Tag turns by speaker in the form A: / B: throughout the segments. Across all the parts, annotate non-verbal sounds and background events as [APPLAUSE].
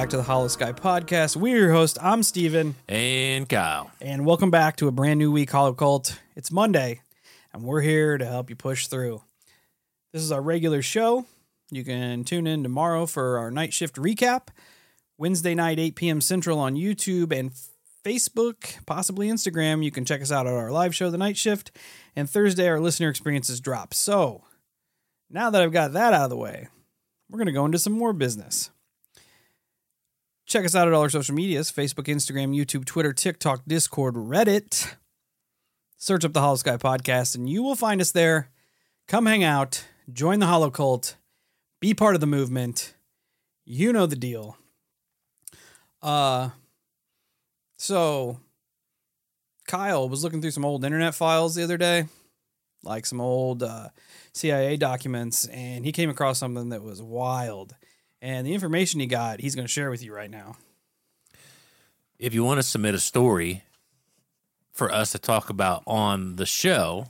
A: back to the Holosky Podcast. We're your host. I'm Steven,
B: And Kyle.
A: and welcome back to a brand new week, Hollow Cult. It's Monday, and we're here to help you push through. This is our regular show. You can tune in tomorrow for our night shift recap. Wednesday night, 8 p.m. Central on YouTube and Facebook, possibly Instagram. You can check us out at our live show, The Night Shift. And Thursday, our listener experiences drop. So, now that I've got that out of the way, we're going to go into some more business. Check us out at all our social medias Facebook, Instagram, YouTube, Twitter, TikTok, Discord, Reddit. Search up the Holosky Podcast, and you will find us there. Come hang out, join the Hollow Cult, be part of the movement. You know the deal. Uh, so Kyle was looking through some old internet files the other day, like some old uh, CIA documents, and he came across something that was wild. And the information he got, he's going to share with you right now.
B: If you want to submit a story for us to talk about on the show,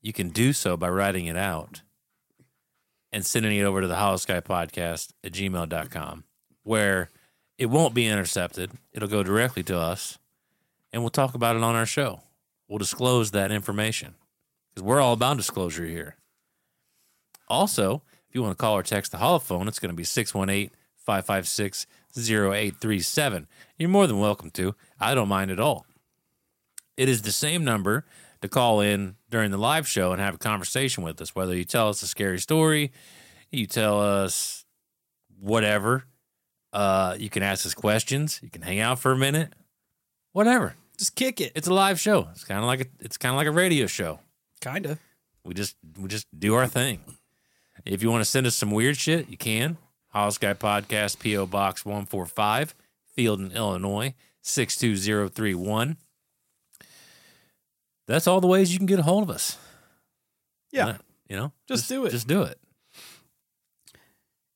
B: you can do so by writing it out and sending it over to the Holosky Podcast at gmail.com, where it won't be intercepted. It'll go directly to us, and we'll talk about it on our show. We'll disclose that information because we're all about disclosure here. Also, if you want to call or text the holophone, it's going to be 618 556 0837. You're more than welcome to. I don't mind at all. It is the same number to call in during the live show and have a conversation with us, whether you tell us a scary story, you tell us whatever. Uh, you can ask us questions. You can hang out for a minute, whatever.
A: Just kick it.
B: It's a live show. It's kind of like a, it's kind of like a radio show.
A: Kind of.
B: We just we just do our thing. If you want to send us some weird shit, you can. Holosky Podcast, P.O. Box 145, Fieldon, Illinois, 62031. That's all the ways you can get a hold of us.
A: Yeah.
B: You know?
A: Just do it.
B: Just do it.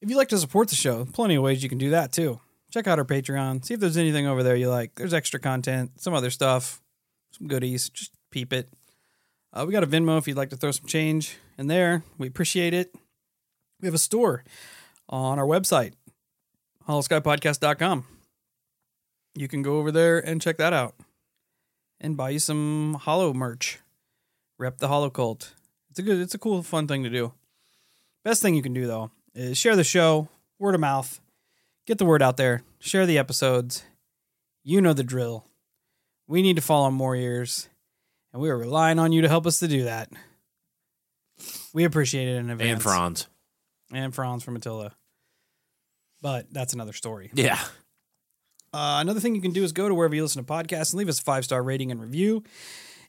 A: If you'd like to support the show, plenty of ways you can do that too. Check out our Patreon. See if there's anything over there you like. There's extra content, some other stuff, some goodies. Just peep it. Uh, we got a Venmo if you'd like to throw some change in there. We appreciate it. We have a store on our website, holoskypodcast.com. You can go over there and check that out and buy you some hollow merch. Rep the hollow cult. It's a good, it's a cool, fun thing to do. Best thing you can do though is share the show, word of mouth, get the word out there, share the episodes. You know the drill. We need to fall on more ears, and we are relying on you to help us to do that. We appreciate it in advance.
B: And Fronz.
A: And Fronz from Attila. But that's another story.
B: Yeah.
A: Uh, another thing you can do is go to wherever you listen to podcasts and leave us a five star rating and review.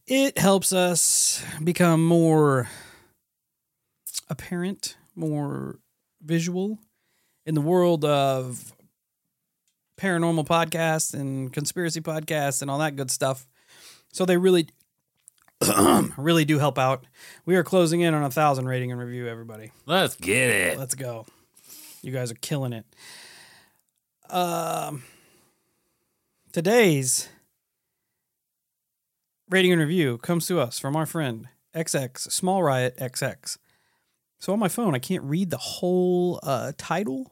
A: It helps us become more apparent, more visual in the world of paranormal podcasts and conspiracy podcasts and all that good stuff. So they really, [CLEARS THROAT] really do help out. We are closing in on a thousand rating and review, everybody.
B: Let's get it.
A: Let's go. You guys are killing it. Um, today's rating and review comes to us from our friend XX Small Riot XX. So on my phone, I can't read the whole uh, title.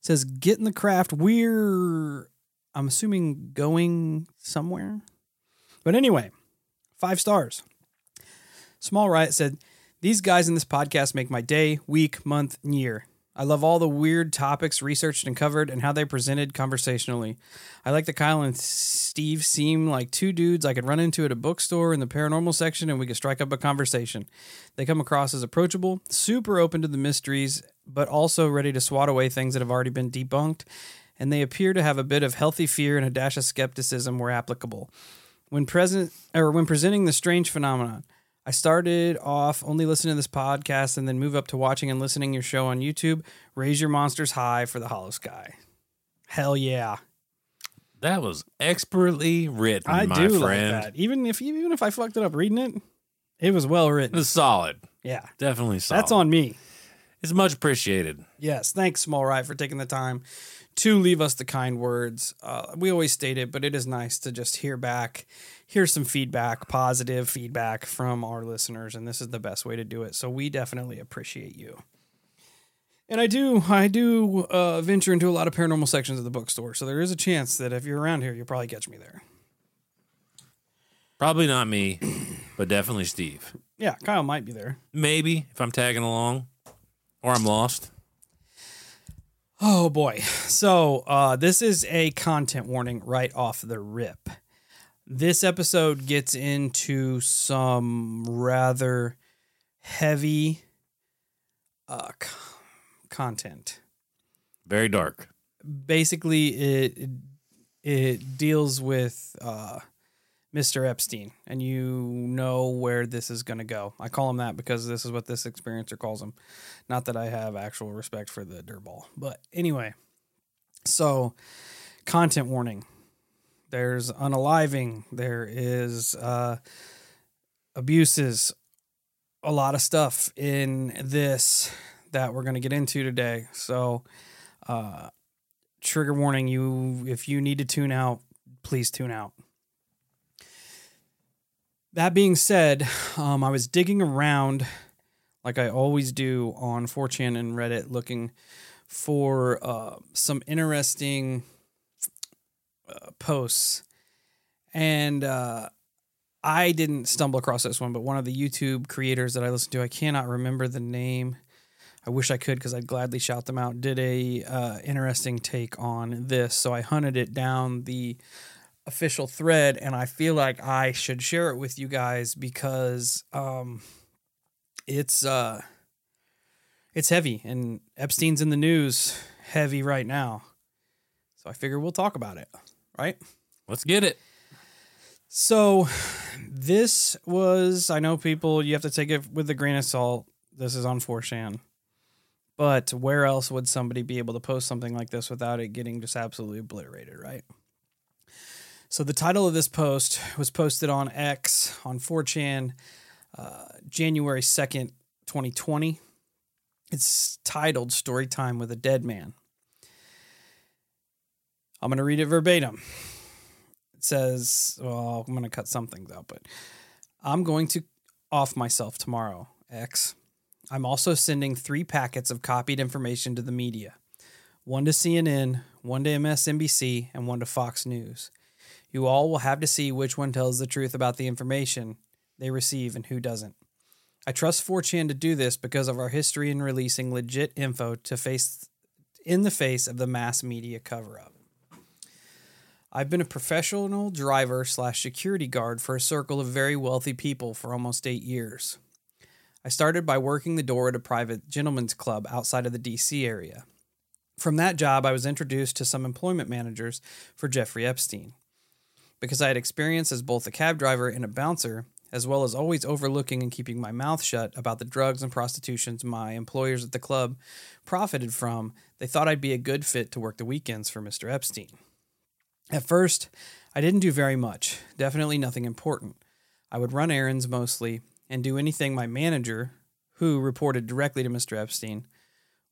A: It says "Get in the craft." We're, I'm assuming, going somewhere. But anyway, five stars. Small Riot said, These guys in this podcast make my day, week, month, and year. I love all the weird topics researched and covered and how they presented conversationally. I like that Kyle and Steve seem like two dudes I could run into at a bookstore in the paranormal section and we could strike up a conversation. They come across as approachable, super open to the mysteries, but also ready to swat away things that have already been debunked. And they appear to have a bit of healthy fear and a dash of skepticism where applicable. When present or when presenting the strange phenomenon, I started off only listening to this podcast and then move up to watching and listening your show on YouTube. Raise your monsters high for the Holosky. Hell yeah,
B: That was expertly written,
A: I
B: my
A: do
B: friend.
A: like that. Even if even if I fucked it up reading it, it was well
B: It
A: written.
B: was solid.
A: Yeah,
B: Definitely solid.
A: that's on me.
B: It's much appreciated.
A: Yes, thanks, Small Riot, for taking the time to leave us the kind words. Uh, we always state it, but it is nice to just hear back, hear some feedback, positive feedback from our listeners, and this is the best way to do it. So we definitely appreciate you. And I do, I do uh, venture into a lot of paranormal sections of the bookstore, so there is a chance that if you're around here, you'll probably catch me there.
B: Probably not me, but definitely Steve.
A: Yeah, Kyle might be there.
B: Maybe if I'm tagging along or I'm lost.
A: Oh boy. So, uh, this is a content warning right off the rip. This episode gets into some rather heavy uh, c- content.
B: Very dark.
A: Basically, it it deals with uh, Mr. Epstein, and you know where this is going to go. I call him that because this is what this experiencer calls him. Not that I have actual respect for the dirtball, but anyway. So, content warning. There's unaliving. There is uh, abuses. A lot of stuff in this that we're going to get into today. So, uh, trigger warning. You, if you need to tune out, please tune out. That being said, um, I was digging around like I always do on 4chan and Reddit looking for uh, some interesting uh, posts. And uh, I didn't stumble across this one, but one of the YouTube creators that I listen to, I cannot remember the name. I wish I could because I'd gladly shout them out. Did a uh, interesting take on this, so I hunted it down the official thread, and I feel like I should share it with you guys because um, it's uh, it's heavy, and Epstein's in the news heavy right now. So I figure we'll talk about it, right?
B: Let's get it.
A: So this was I know people you have to take it with a grain of salt. This is on 4chan. But where else would somebody be able to post something like this without it getting just absolutely obliterated, right? So the title of this post was posted on X on 4chan uh, January 2nd, 2020. It's titled Story Time with a Dead Man. I'm going to read it verbatim. It says, well, I'm going to cut some things out, but I'm going to off myself tomorrow, X. I'm also sending three packets of copied information to the media one to CNN, one to MSNBC, and one to Fox News. You all will have to see which one tells the truth about the information they receive and who doesn't. I trust 4chan to do this because of our history in releasing legit info to face in the face of the mass media cover up. I've been a professional driver slash security guard for a circle of very wealthy people for almost eight years. I started by working the door at a private gentlemen's club outside of the DC area. From that job, I was introduced to some employment managers for Jeffrey Epstein. Because I had experience as both a cab driver and a bouncer, as well as always overlooking and keeping my mouth shut about the drugs and prostitutions my employers at the club profited from, they thought I'd be a good fit to work the weekends for Mr. Epstein. At first, I didn't do very much, definitely nothing important. I would run errands mostly and do anything my manager, who reported directly to Mr. Epstein,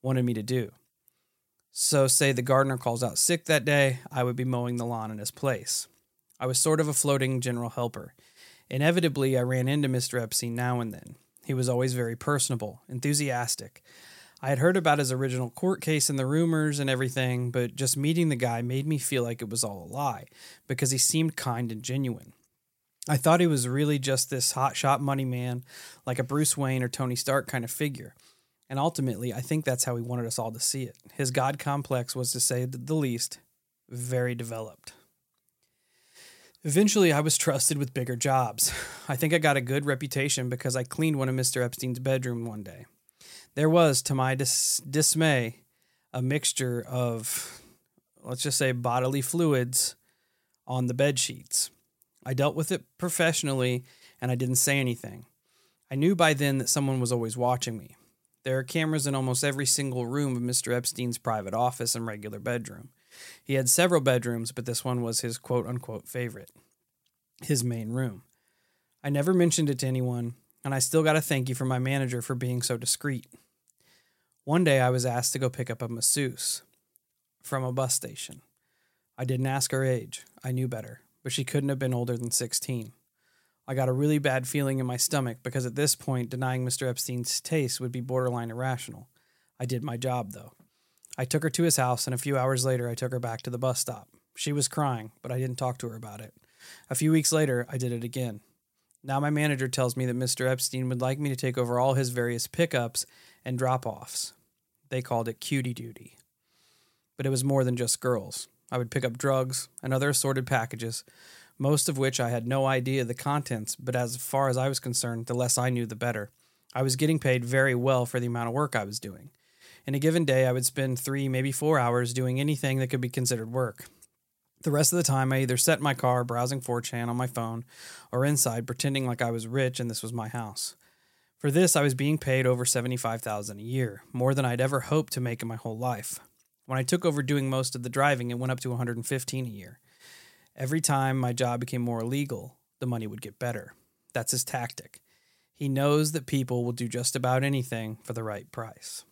A: wanted me to do. So, say the gardener calls out sick that day, I would be mowing the lawn in his place. I was sort of a floating general helper. Inevitably, I ran into Mr. Epstein now and then. He was always very personable, enthusiastic. I had heard about his original court case and the rumors and everything, but just meeting the guy made me feel like it was all a lie because he seemed kind and genuine. I thought he was really just this hotshot money man, like a Bruce Wayne or Tony Stark kind of figure. And ultimately, I think that's how he wanted us all to see it. His God complex was, to say the least, very developed. Eventually, I was trusted with bigger jobs. [SIGHS] I think I got a good reputation because I cleaned one of Mr. Epstein's bedroom one day. There was, to my dis- dismay, a mixture of, let's just say, bodily fluids on the bed sheets. I dealt with it professionally and I didn't say anything. I knew by then that someone was always watching me. There are cameras in almost every single room of Mr. Epstein's private office and regular bedroom. He had several bedrooms, but this one was his quote unquote favorite, his main room. I never mentioned it to anyone, and I still got to thank you for my manager for being so discreet. One day I was asked to go pick up a masseuse from a bus station. I didn't ask her age, I knew better, but she couldn't have been older than 16. I got a really bad feeling in my stomach because at this point, denying Mr. Epstein's taste would be borderline irrational. I did my job, though. I took her to his house, and a few hours later, I took her back to the bus stop. She was crying, but I didn't talk to her about it. A few weeks later, I did it again. Now, my manager tells me that Mr. Epstein would like me to take over all his various pickups and drop offs. They called it cutie duty. But it was more than just girls. I would pick up drugs and other assorted packages, most of which I had no idea the contents, but as far as I was concerned, the less I knew, the better. I was getting paid very well for the amount of work I was doing. In a given day, I would spend three, maybe four hours doing anything that could be considered work. The rest of the time, I either sat in my car browsing 4chan on my phone or inside pretending like I was rich and this was my house. For this, I was being paid over 75000 a year, more than I'd ever hoped to make in my whole life. When I took over doing most of the driving, it went up to 115 a year. Every time my job became more illegal, the money would get better. That's his tactic. He knows that people will do just about anything for the right price.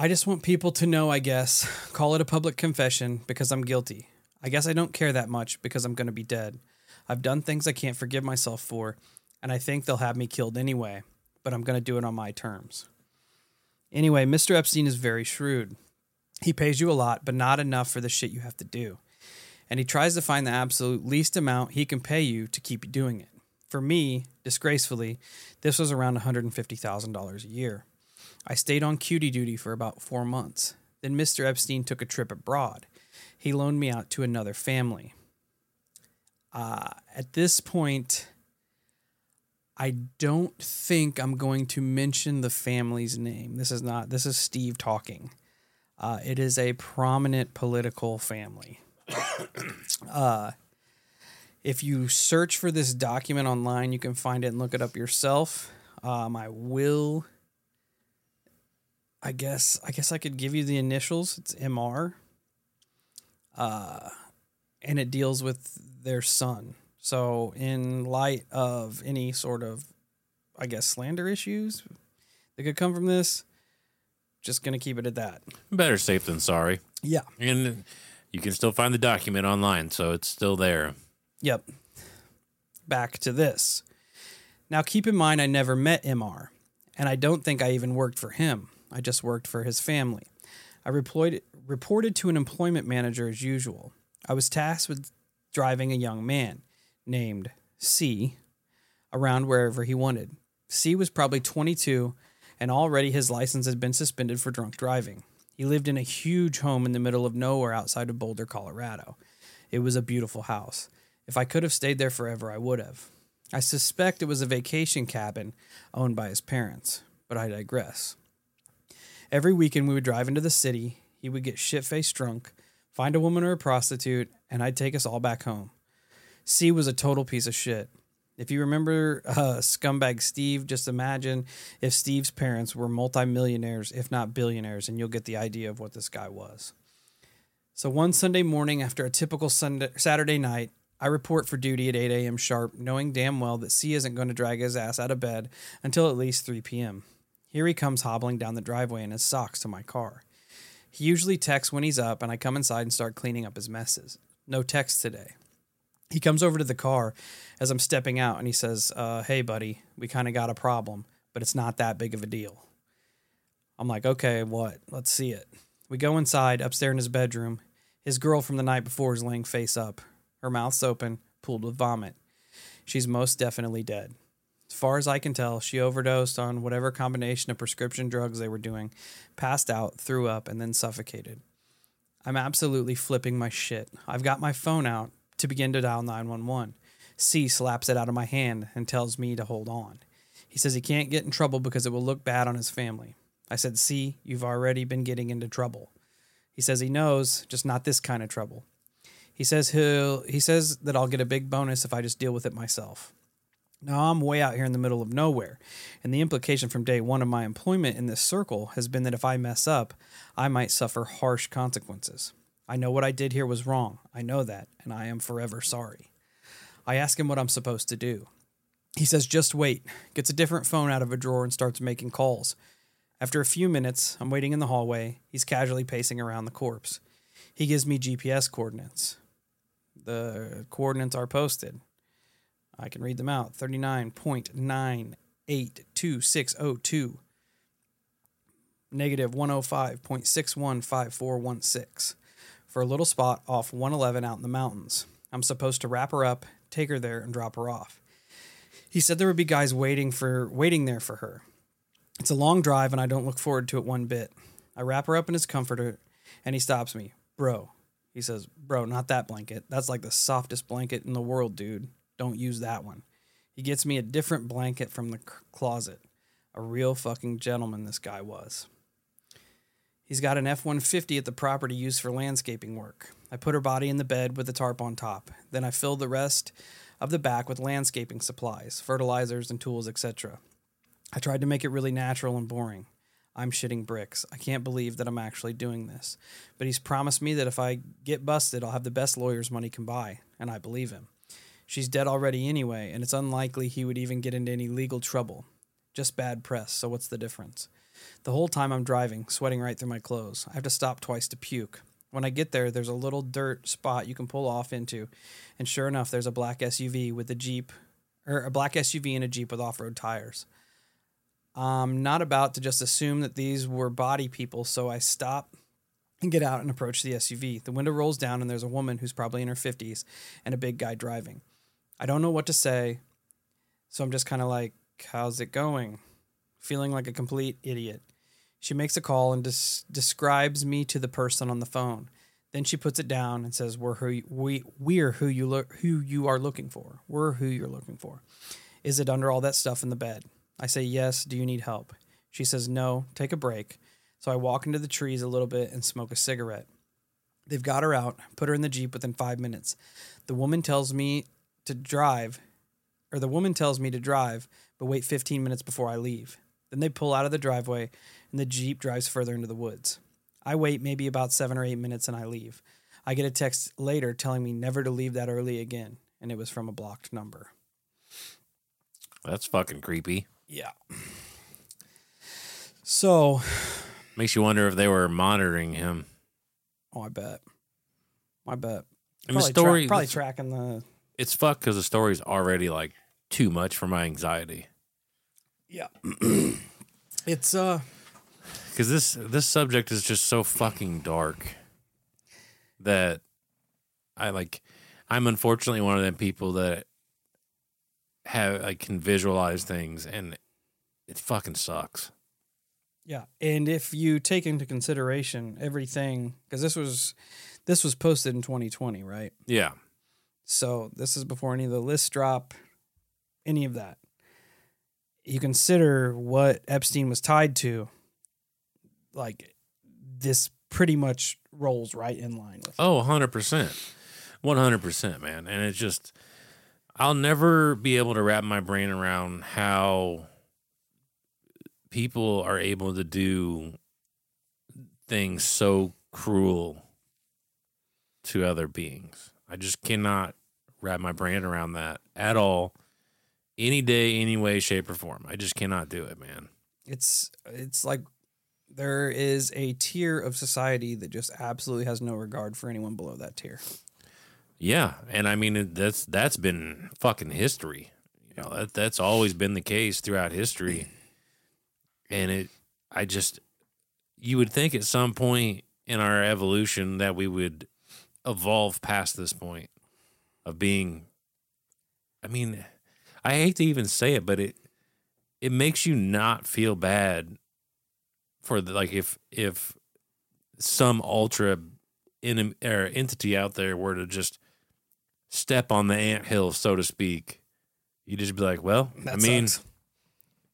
A: I just want people to know, I guess, [LAUGHS] call it a public confession because I'm guilty. I guess I don't care that much because I'm going to be dead. I've done things I can't forgive myself for, and I think they'll have me killed anyway, but I'm going to do it on my terms. Anyway, Mr. Epstein is very shrewd. He pays you a lot, but not enough for the shit you have to do. And he tries to find the absolute least amount he can pay you to keep you doing it. For me, disgracefully, this was around $150,000 a year. I stayed on cutie duty for about four months. Then Mr. Epstein took a trip abroad. He loaned me out to another family. Uh, at this point, I don't think I'm going to mention the family's name. This is not, this is Steve talking. Uh, it is a prominent political family. [COUGHS] uh, if you search for this document online, you can find it and look it up yourself. Um, I will I guess I guess I could give you the initials. It's MR. Uh, and it deals with their son. So, in light of any sort of, I guess, slander issues that could come from this, just gonna keep it at that.
B: Better safe than sorry.
A: Yeah.
B: And you can still find the document online, so it's still there.
A: Yep. Back to this. Now, keep in mind, I never met MR, and I don't think I even worked for him. I just worked for his family. I reported, to an employment manager as usual. I was tasked with driving a young man named C around wherever he wanted. C was probably 22, and already his license had been suspended for drunk driving. He lived in a huge home in the middle of nowhere outside of Boulder, Colorado. It was a beautiful house. If I could have stayed there forever, I would have. I suspect it was a vacation cabin owned by his parents, but I digress. Every weekend we would drive into the city. He would get shit faced drunk, find a woman or a prostitute, and I'd take us all back home. C was a total piece of shit. If you remember [LAUGHS] uh, Scumbag Steve, just imagine if Steve's parents were multimillionaires, if not billionaires, and you'll get the idea of what this guy was. So one Sunday morning after a typical Sunday, Saturday night, I report for duty at 8 a.m. sharp, knowing damn well that C isn't going to drag his ass out of bed until at least 3 p.m. Here he comes hobbling down the driveway in his socks to my car. He usually texts when he's up, and I come inside and start cleaning up his messes. No text today. He comes over to the car as I'm stepping out and he says, uh, Hey, buddy, we kind of got a problem, but it's not that big of a deal. I'm like, Okay, what? Let's see it. We go inside, upstairs in his bedroom. His girl from the night before is laying face up. Her mouth's open, pooled with vomit. She's most definitely dead. As far as I can tell, she overdosed on whatever combination of prescription drugs they were doing, passed out, threw up, and then suffocated. I'm absolutely flipping my shit. I've got my phone out to begin to dial 911. C slaps it out of my hand and tells me to hold on. He says he can't get in trouble because it will look bad on his family. I said, C, you've already been getting into trouble. He says he knows, just not this kind of trouble. He says he'll he says that I'll get a big bonus if I just deal with it myself. Now I'm way out here in the middle of nowhere, and the implication from day one of my employment in this circle has been that if I mess up, I might suffer harsh consequences. I know what I did here was wrong. I know that, and I am forever sorry. I ask him what I'm supposed to do. He says, just wait, gets a different phone out of a drawer and starts making calls. After a few minutes, I'm waiting in the hallway. He's casually pacing around the corpse. He gives me GPS coordinates. The coordinates are posted. I can read them out 39.982602, negative 105.615416, for a little spot off 111 out in the mountains. I'm supposed to wrap her up, take her there, and drop her off. He said there would be guys waiting for waiting there for her. It's a long drive and I don't look forward to it one bit. I wrap her up in his comforter and he stops me. Bro, he says, Bro, not that blanket. That's like the softest blanket in the world, dude. Don't use that one. He gets me a different blanket from the closet. A real fucking gentleman, this guy was. He's got an F 150 at the property used for landscaping work. I put her body in the bed with the tarp on top. Then I filled the rest of the back with landscaping supplies, fertilizers, and tools, etc. I tried to make it really natural and boring. I'm shitting bricks. I can't believe that I'm actually doing this. But he's promised me that if I get busted, I'll have the best lawyers money can buy, and I believe him. She's dead already anyway, and it's unlikely he would even get into any legal trouble. Just bad press, so what's the difference? The whole time I'm driving, sweating right through my clothes. I have to stop twice to puke. When I get there, there's a little dirt spot you can pull off into, and sure enough, there's a black SUV with a Jeep, or a black SUV and a Jeep with off road tires. I'm not about to just assume that these were body people, so I stop and get out and approach the SUV. The window rolls down, and there's a woman who's probably in her 50s and a big guy driving. I don't know what to say, so I'm just kind of like, How's it going? Feeling like a complete idiot. She makes a call and des- describes me to the person on the phone. Then she puts it down and says, "We're who you, we we're who you look who you are looking for. We're who you're looking for. Is it under all that stuff in the bed?" I say, "Yes. Do you need help?" She says, "No. Take a break." So I walk into the trees a little bit and smoke a cigarette. They've got her out, put her in the jeep within five minutes. The woman tells me to drive, or the woman tells me to drive, but wait 15 minutes before I leave. Then they pull out of the driveway and the Jeep drives further into the woods. I wait maybe about seven or eight minutes and I leave. I get a text later telling me never to leave that early again, and it was from a blocked number.
B: That's fucking creepy.
A: Yeah. So,
B: Makes you wonder if they were monitoring him.
A: oh, I bet. I bet.
B: And the
A: Probably, tra-
B: story,
A: probably tracking the.
B: It's fucked because the story's already like too much for my anxiety.
A: Yeah. [CLEARS THROAT] it's uh.
B: Because this this subject is just so fucking dark that I like. I'm unfortunately one of them people that have like can visualize things, and it fucking sucks.
A: Yeah, and if you take into consideration everything, because this was this was posted in 2020, right?
B: Yeah,
A: So this is before any of the lists drop, any of that. You consider what Epstein was tied to, like this pretty much rolls right in line with.
B: Oh, 100%. 100%, man. And it's just, I'll never be able to wrap my brain around how people are able to do things so cruel to other beings. I just cannot wrap my brain around that at all. Any day, any way, shape, or form. I just cannot do it, man.
A: It's it's like there is a tier of society that just absolutely has no regard for anyone below that tier.
B: Yeah, and I mean that's that's been fucking history. You know that that's always been the case throughout history, and it. I just you would think at some point in our evolution that we would evolve past this point of being. I mean, I hate to even say it, but it it makes you not feel bad for the like if if some ultra in or entity out there were to just step on the ant hill, so to speak, you just be like, well, I
A: That
B: mean,
A: sucks.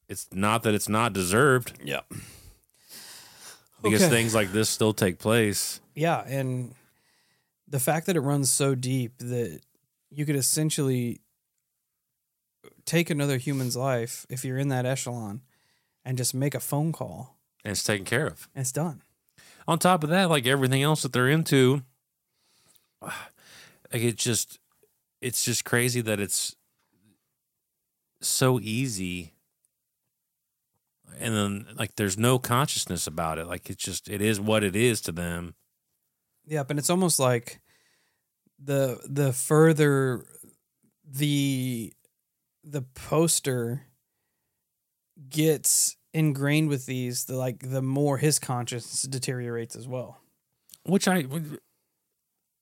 B: it's not that it's not deserved
A: yeah,
B: because
A: Okay.
B: things like this still take place.
A: yeah, and the fact that it runs so deep that you could essentially take another human's life if you're in that echelon and just make a phone call
B: And it's taken care of.
A: and it's done.
B: On top of that, like everything else that they're into, like it's just, it's just crazy that it's so easy. And then, like, there's no consciousness about it. Like, it's just, it is what it is to them.
A: Yep, and it's almost like the the further the the poster gets ingrained with these, the like the more his conscience deteriorates as well.
B: which I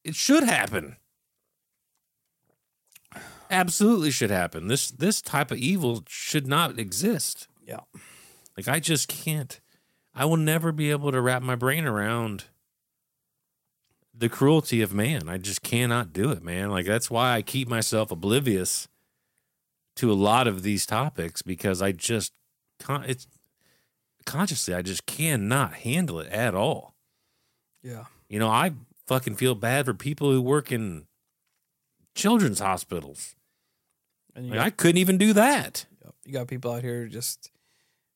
B: it should happen. Absolutely should happen. This this type of evil should not exist.
A: Yeah.
B: Like I just can't. I will never be able to wrap my brain around the cruelty of man. I just cannot do it, man. Like that's why I keep myself oblivious to a lot of these topics because I just con- it's consciously I just cannot handle it at all.
A: Yeah.
B: You know, I fucking feel bad for people who work in children's hospitals.
A: And
B: Like,
A: got,
B: I couldn't even do that
A: you got people out here who just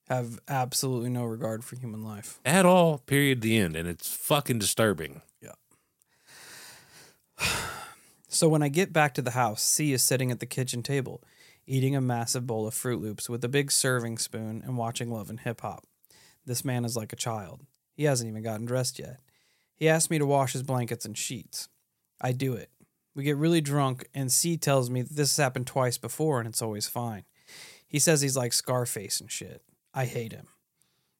A: have absolutely no regard for human life.
B: at all, period, the end. And it's fucking disturbing.
A: So when I get back to the house, C is sitting at the kitchen table, eating a massive bowl of Froot Loops with a big serving spoon and watching Love and Hip Hop. This man is like a child. He hasn't even gotten dressed yet. He asks me to wash his blankets and sheets. I do it. We get really drunk, and C tells me this has happened twice before and it's always fine. He says he's like Scarface and shit. I hate him.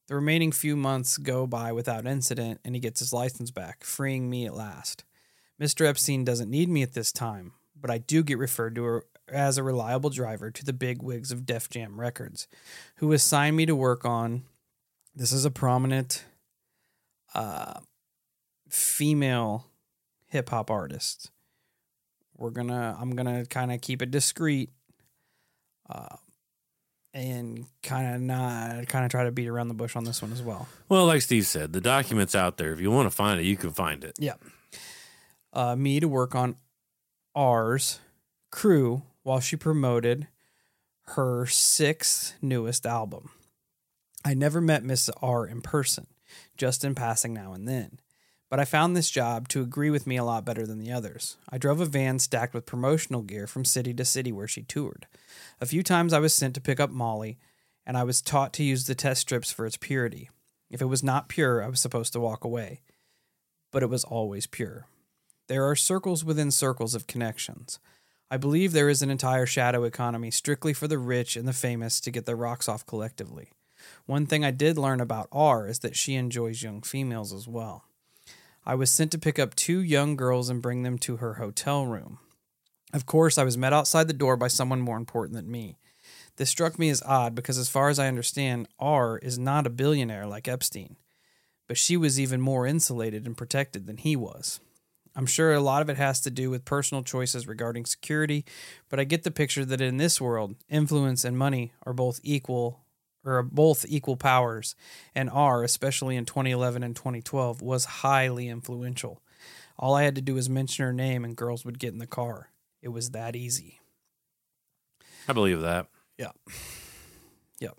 A: The remaining few months go by without incident, and he gets his license back, freeing me at last. Mr. Epstein doesn't need me at this time, but I do get referred to her as a reliable driver to the big wigs of Def Jam Records, who assigned me to work on. This is a prominent uh, female hip hop artist. We're gonna, I'm gonna kind of keep it discreet, uh, and kind of not, kind of try to beat around the bush on this one as well.
B: Well, like Steve said, the document's out there. If you want to find it, you can find it.
A: Yeah. Uh, me to work on ours crew while she promoted her sixth newest album. I never met Miss R in person, just in passing now and then. But I found this job to agree with me a lot better than the others. I drove a van stacked with promotional gear from city to city where she toured. A few times I was sent to pick up Molly, and I was taught to use the test strips for its purity. If it was not pure, I was supposed to walk away. But it was always pure. There are circles within circles of connections. I believe there is an entire shadow economy strictly for the rich and the famous to get their rocks off collectively. One thing I did learn about R is that she enjoys young females as well. I was sent to pick up two young girls and bring them to her hotel room. Of course, I was met outside the door by someone more important than me. This struck me as odd because, as far as I understand, R is not a billionaire like Epstein, but she was even more insulated and protected than he was. I'm sure a lot of it has to do with personal choices regarding security, but I get the picture that in this world, influence and money are both equal or both equal powers, and R, especially in 2011 and 2012, was highly influential. All I had to do was mention her name and girls would get in the car. It was that easy.
B: I believe that. Yeah. Yep.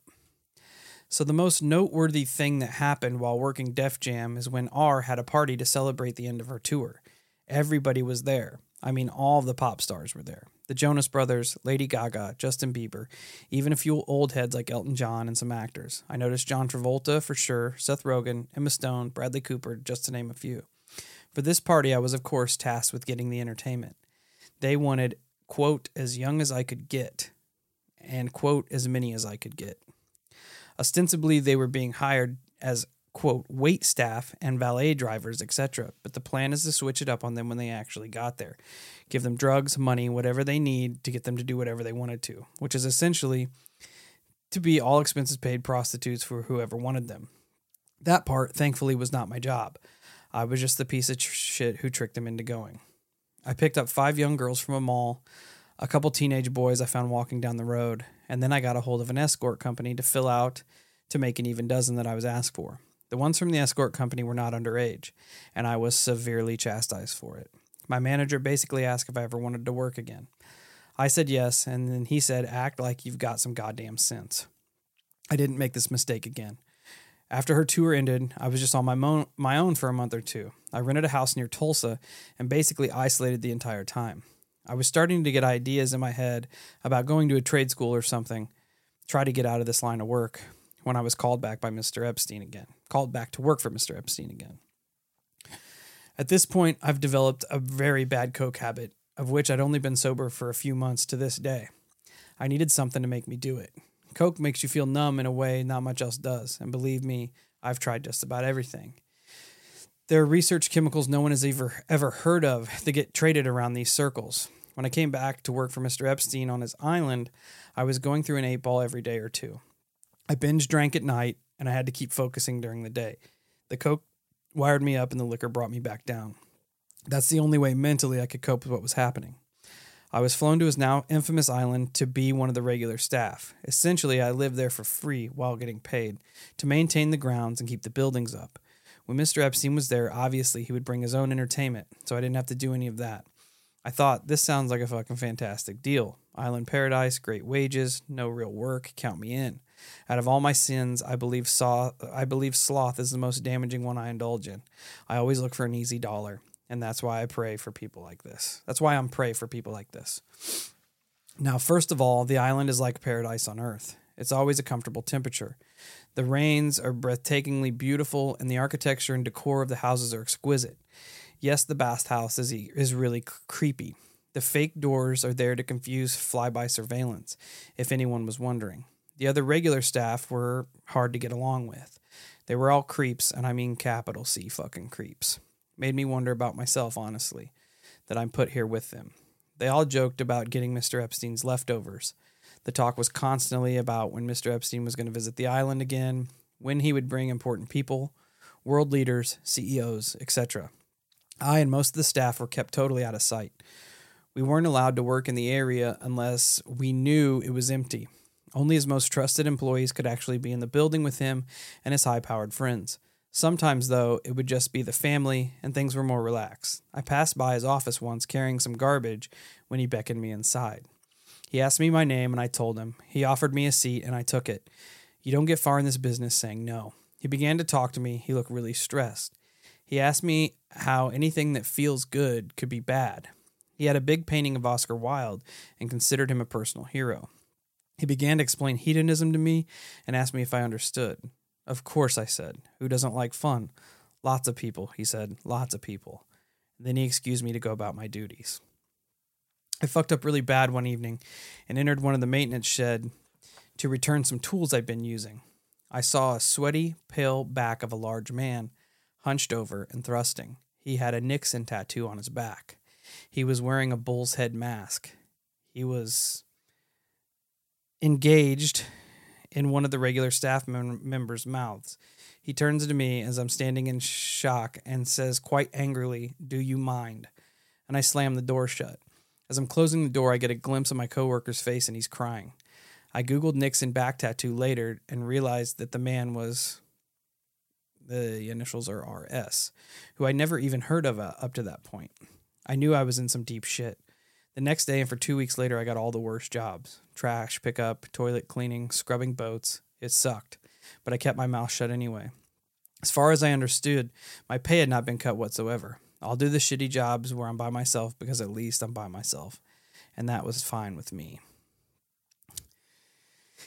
A: So the most noteworthy thing that happened while working Def Jam is when R had a party to celebrate the end of her tour. Everybody was there. I mean, all the pop stars were there. The Jonas Brothers, Lady Gaga, Justin Bieber, even a few old heads like Elton John and some actors. I noticed John Travolta for sure, Seth Rogen, Emma Stone, Bradley Cooper, just to name a few. For this party, I was of course tasked with getting the entertainment. They wanted, quote, as young as I could get, and quote, as many as I could get. Ostensibly, they were being hired as, quote, wait staff and valet drivers, etc. But the plan is to switch it up on them when they actually got there. Give them drugs, money, whatever they need to get them to do whatever they wanted to, which is essentially to be all expenses paid prostitutes for whoever wanted them. That part, thankfully, was not my job. I was just the piece of tr- shit who tricked them into going. I picked up five young girls from a mall, a couple teenage boys I found walking down the road, and then I got a hold of an escort company to fill out to make an even dozen that I was asked for. The ones from the escort company were not underage, and I was severely chastised for it. My manager basically asked if I ever wanted to work again. I said yes, and then he said, Act like you've got some goddamn sense. I didn't make this mistake again. After her tour ended, I was just on my, mo- my own for a month or two. I rented a house near Tulsa and basically isolated the entire time. I was starting to get ideas in my head about going to a trade school or something, try to get out of this line of work when I was called back by Mr. Epstein again, called back to work for Mr. Epstein again. At this point, I've developed a very bad coke habit, of which I'd only been sober for a few months to this day. I needed something to make me do it. Coke makes you feel numb in a way not much else does. And believe me, I've tried just about everything. There are research chemicals no one has ever ever heard of that get traded around these circles. When I came back to work for Mr. Epstein on his island, I was going through an eight ball every day or two. I binge drank at night and I had to keep focusing during the day. The coke wired me up and the liquor brought me back down. That's the only way mentally I could cope with what was happening. I was flown to his now infamous island to be one of the regular staff. Essentially, I lived there for free while getting paid to maintain the grounds and keep the buildings up. When Mr. Epstein was there, obviously he would bring his own entertainment, so I didn't have to do any of that. I thought, this sounds like a fucking fantastic deal. Island paradise, great wages, no real work, count me in. Out of all my sins, I believe saw I believe sloth is the most damaging one I indulge in. I always look for an easy dollar, and that's why I pray for people like this. That's why I'm pray for people like this. Now, first of all, the island is like paradise on earth. It's always a comfortable temperature. The rains are breathtakingly beautiful, and the architecture and decor of the houses are exquisite. Yes, the bathhouse is is really creepy. The fake doors are there to confuse flyby surveillance, if anyone was wondering. The other regular staff were hard to get along with. They were all creeps, and I mean capital C fucking creeps. Made me wonder about myself, honestly, that I'm put here with them. They all joked about getting Mr. Epstein's leftovers. The talk was constantly about when Mr. Epstein was going to visit the island again, when he would bring important people, world leaders, CEOs, etc. I and most of the staff were kept totally out of sight. We weren't allowed to work in the area unless we knew it was empty. Only his most trusted employees could actually be in the building with him and his high powered friends. Sometimes, though, it would just be the family and things were more relaxed. I passed by his office once carrying some garbage when he beckoned me inside. He asked me my name and I told him. He offered me a seat and I took it. You don't get far in this business saying no. He began to talk to me. He looked really stressed. He asked me how anything that feels good could be bad. He had a big painting of Oscar Wilde and considered him a personal hero. He began to explain hedonism to me and asked me if I understood. Of course, I said. Who doesn't like fun? Lots of people, he said. Lots of people. Then he excused me to go about my duties. I fucked up really bad one evening and entered one of the maintenance shed to return some tools I'd been using. I saw a sweaty, pale back of a large man, hunched over and thrusting. He had a Nixon tattoo on his back. He was wearing a bull's head mask. He was engaged in one of the regular staff mem- members' mouths. He turns to me as I'm standing in shock and says quite angrily, Do you mind? And I slam the door shut. As I'm closing the door, I get a glimpse of my coworker's face and he's crying. I Googled Nixon back tattoo later and realized that the man was the initials are RS, who I never even heard of uh, up to that point. I knew I was in some deep shit. The next day and for two weeks later, I got all the worst jobs trash pickup, toilet cleaning, scrubbing boats. It sucked, but I kept my mouth shut anyway. As far as I understood, my pay had not been cut whatsoever. I'll do the shitty jobs where I'm by myself because at least I'm by myself. And that was fine with me.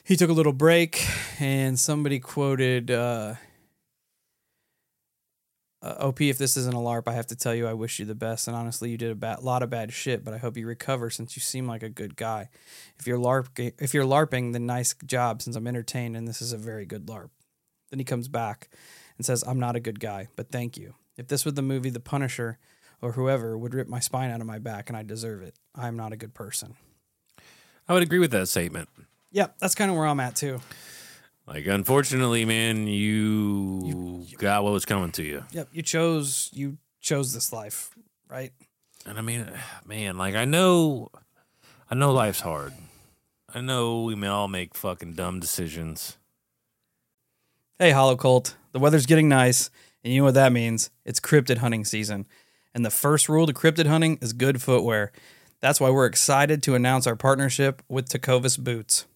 A: He took a little break, and somebody quoted uh, uh, OP, if this isn't a LARP, I have to tell you, I wish you the best. And honestly, you did a bad, lot of bad shit, but I hope you recover since you seem like a good guy. If you're LARP, if you're LARPing, then nice job since I'm entertained and this is a very good LARP. Then he comes back and says, I'm not a good guy, but thank you. If this were the movie The Punisher or whoever would rip my spine out of my back and I deserve it, I'm not a good person.
B: I would agree with that statement.
A: Yeah, that's kind of where I'm at too.
B: Like, unfortunately, man, you, you, you got what was coming to you.
A: Yep, you chose you chose this life, right?
B: And I mean, [SIGHS] man, like I know, I know life's hard. I know we may all make fucking dumb decisions.
A: Hey, Holocult, the weather's getting nice, and you know what that means? It's cryptid hunting season. And the first rule to cryptid hunting is good footwear. That's why we're excited to announce our partnership with Tecovas Boots.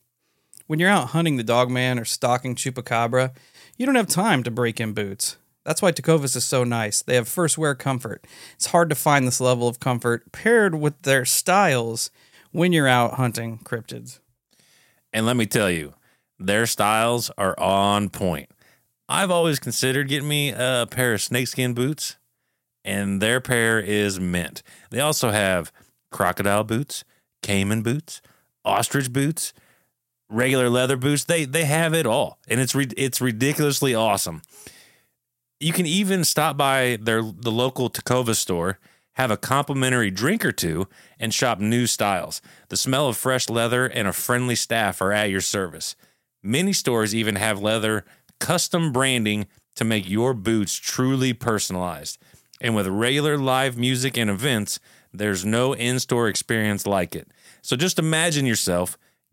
A: When you're out hunting the dogman or stalking chupacabra, you don't have time to break in boots. That's why Tecovas is so nice. They have first wear comfort. It's hard to find this level of comfort paired with their styles when you're out hunting cryptids.
B: And let me tell you, their styles are on point. I've always considered getting me a pair of snakeskin boots, and their pair is mint. They also have crocodile boots, caiman boots, ostrich boots, regular leather boots. They they have it all, and it's re- it's ridiculously awesome. You can even stop by their the local Tecovas store, have a complimentary drink or two, and shop new styles. The smell of fresh leather and a friendly staff are at your service. Many stores even have leather custom branding to make your boots truly personalized. And with regular live music and events, there's no in store experience like it. So just imagine yourself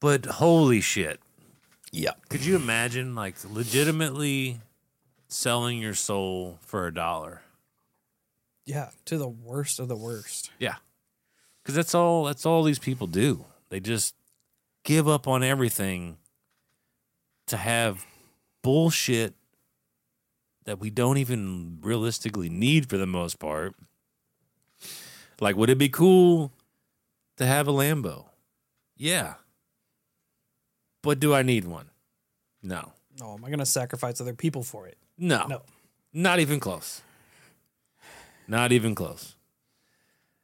B: But holy shit.
A: Yeah.
B: Could you imagine like legitimately selling your soul for a dollar?
A: Yeah, to the worst of the worst.
B: Yeah. Cuz that's all that's all these people do. They just give up on everything to have bullshit that we don't even realistically need for the most part. Like would it be cool to have a Lambo? Yeah. But do I need one? No.
A: No, am I going to sacrifice other people for it?
B: No.
A: No.
B: Not even close. Not even close.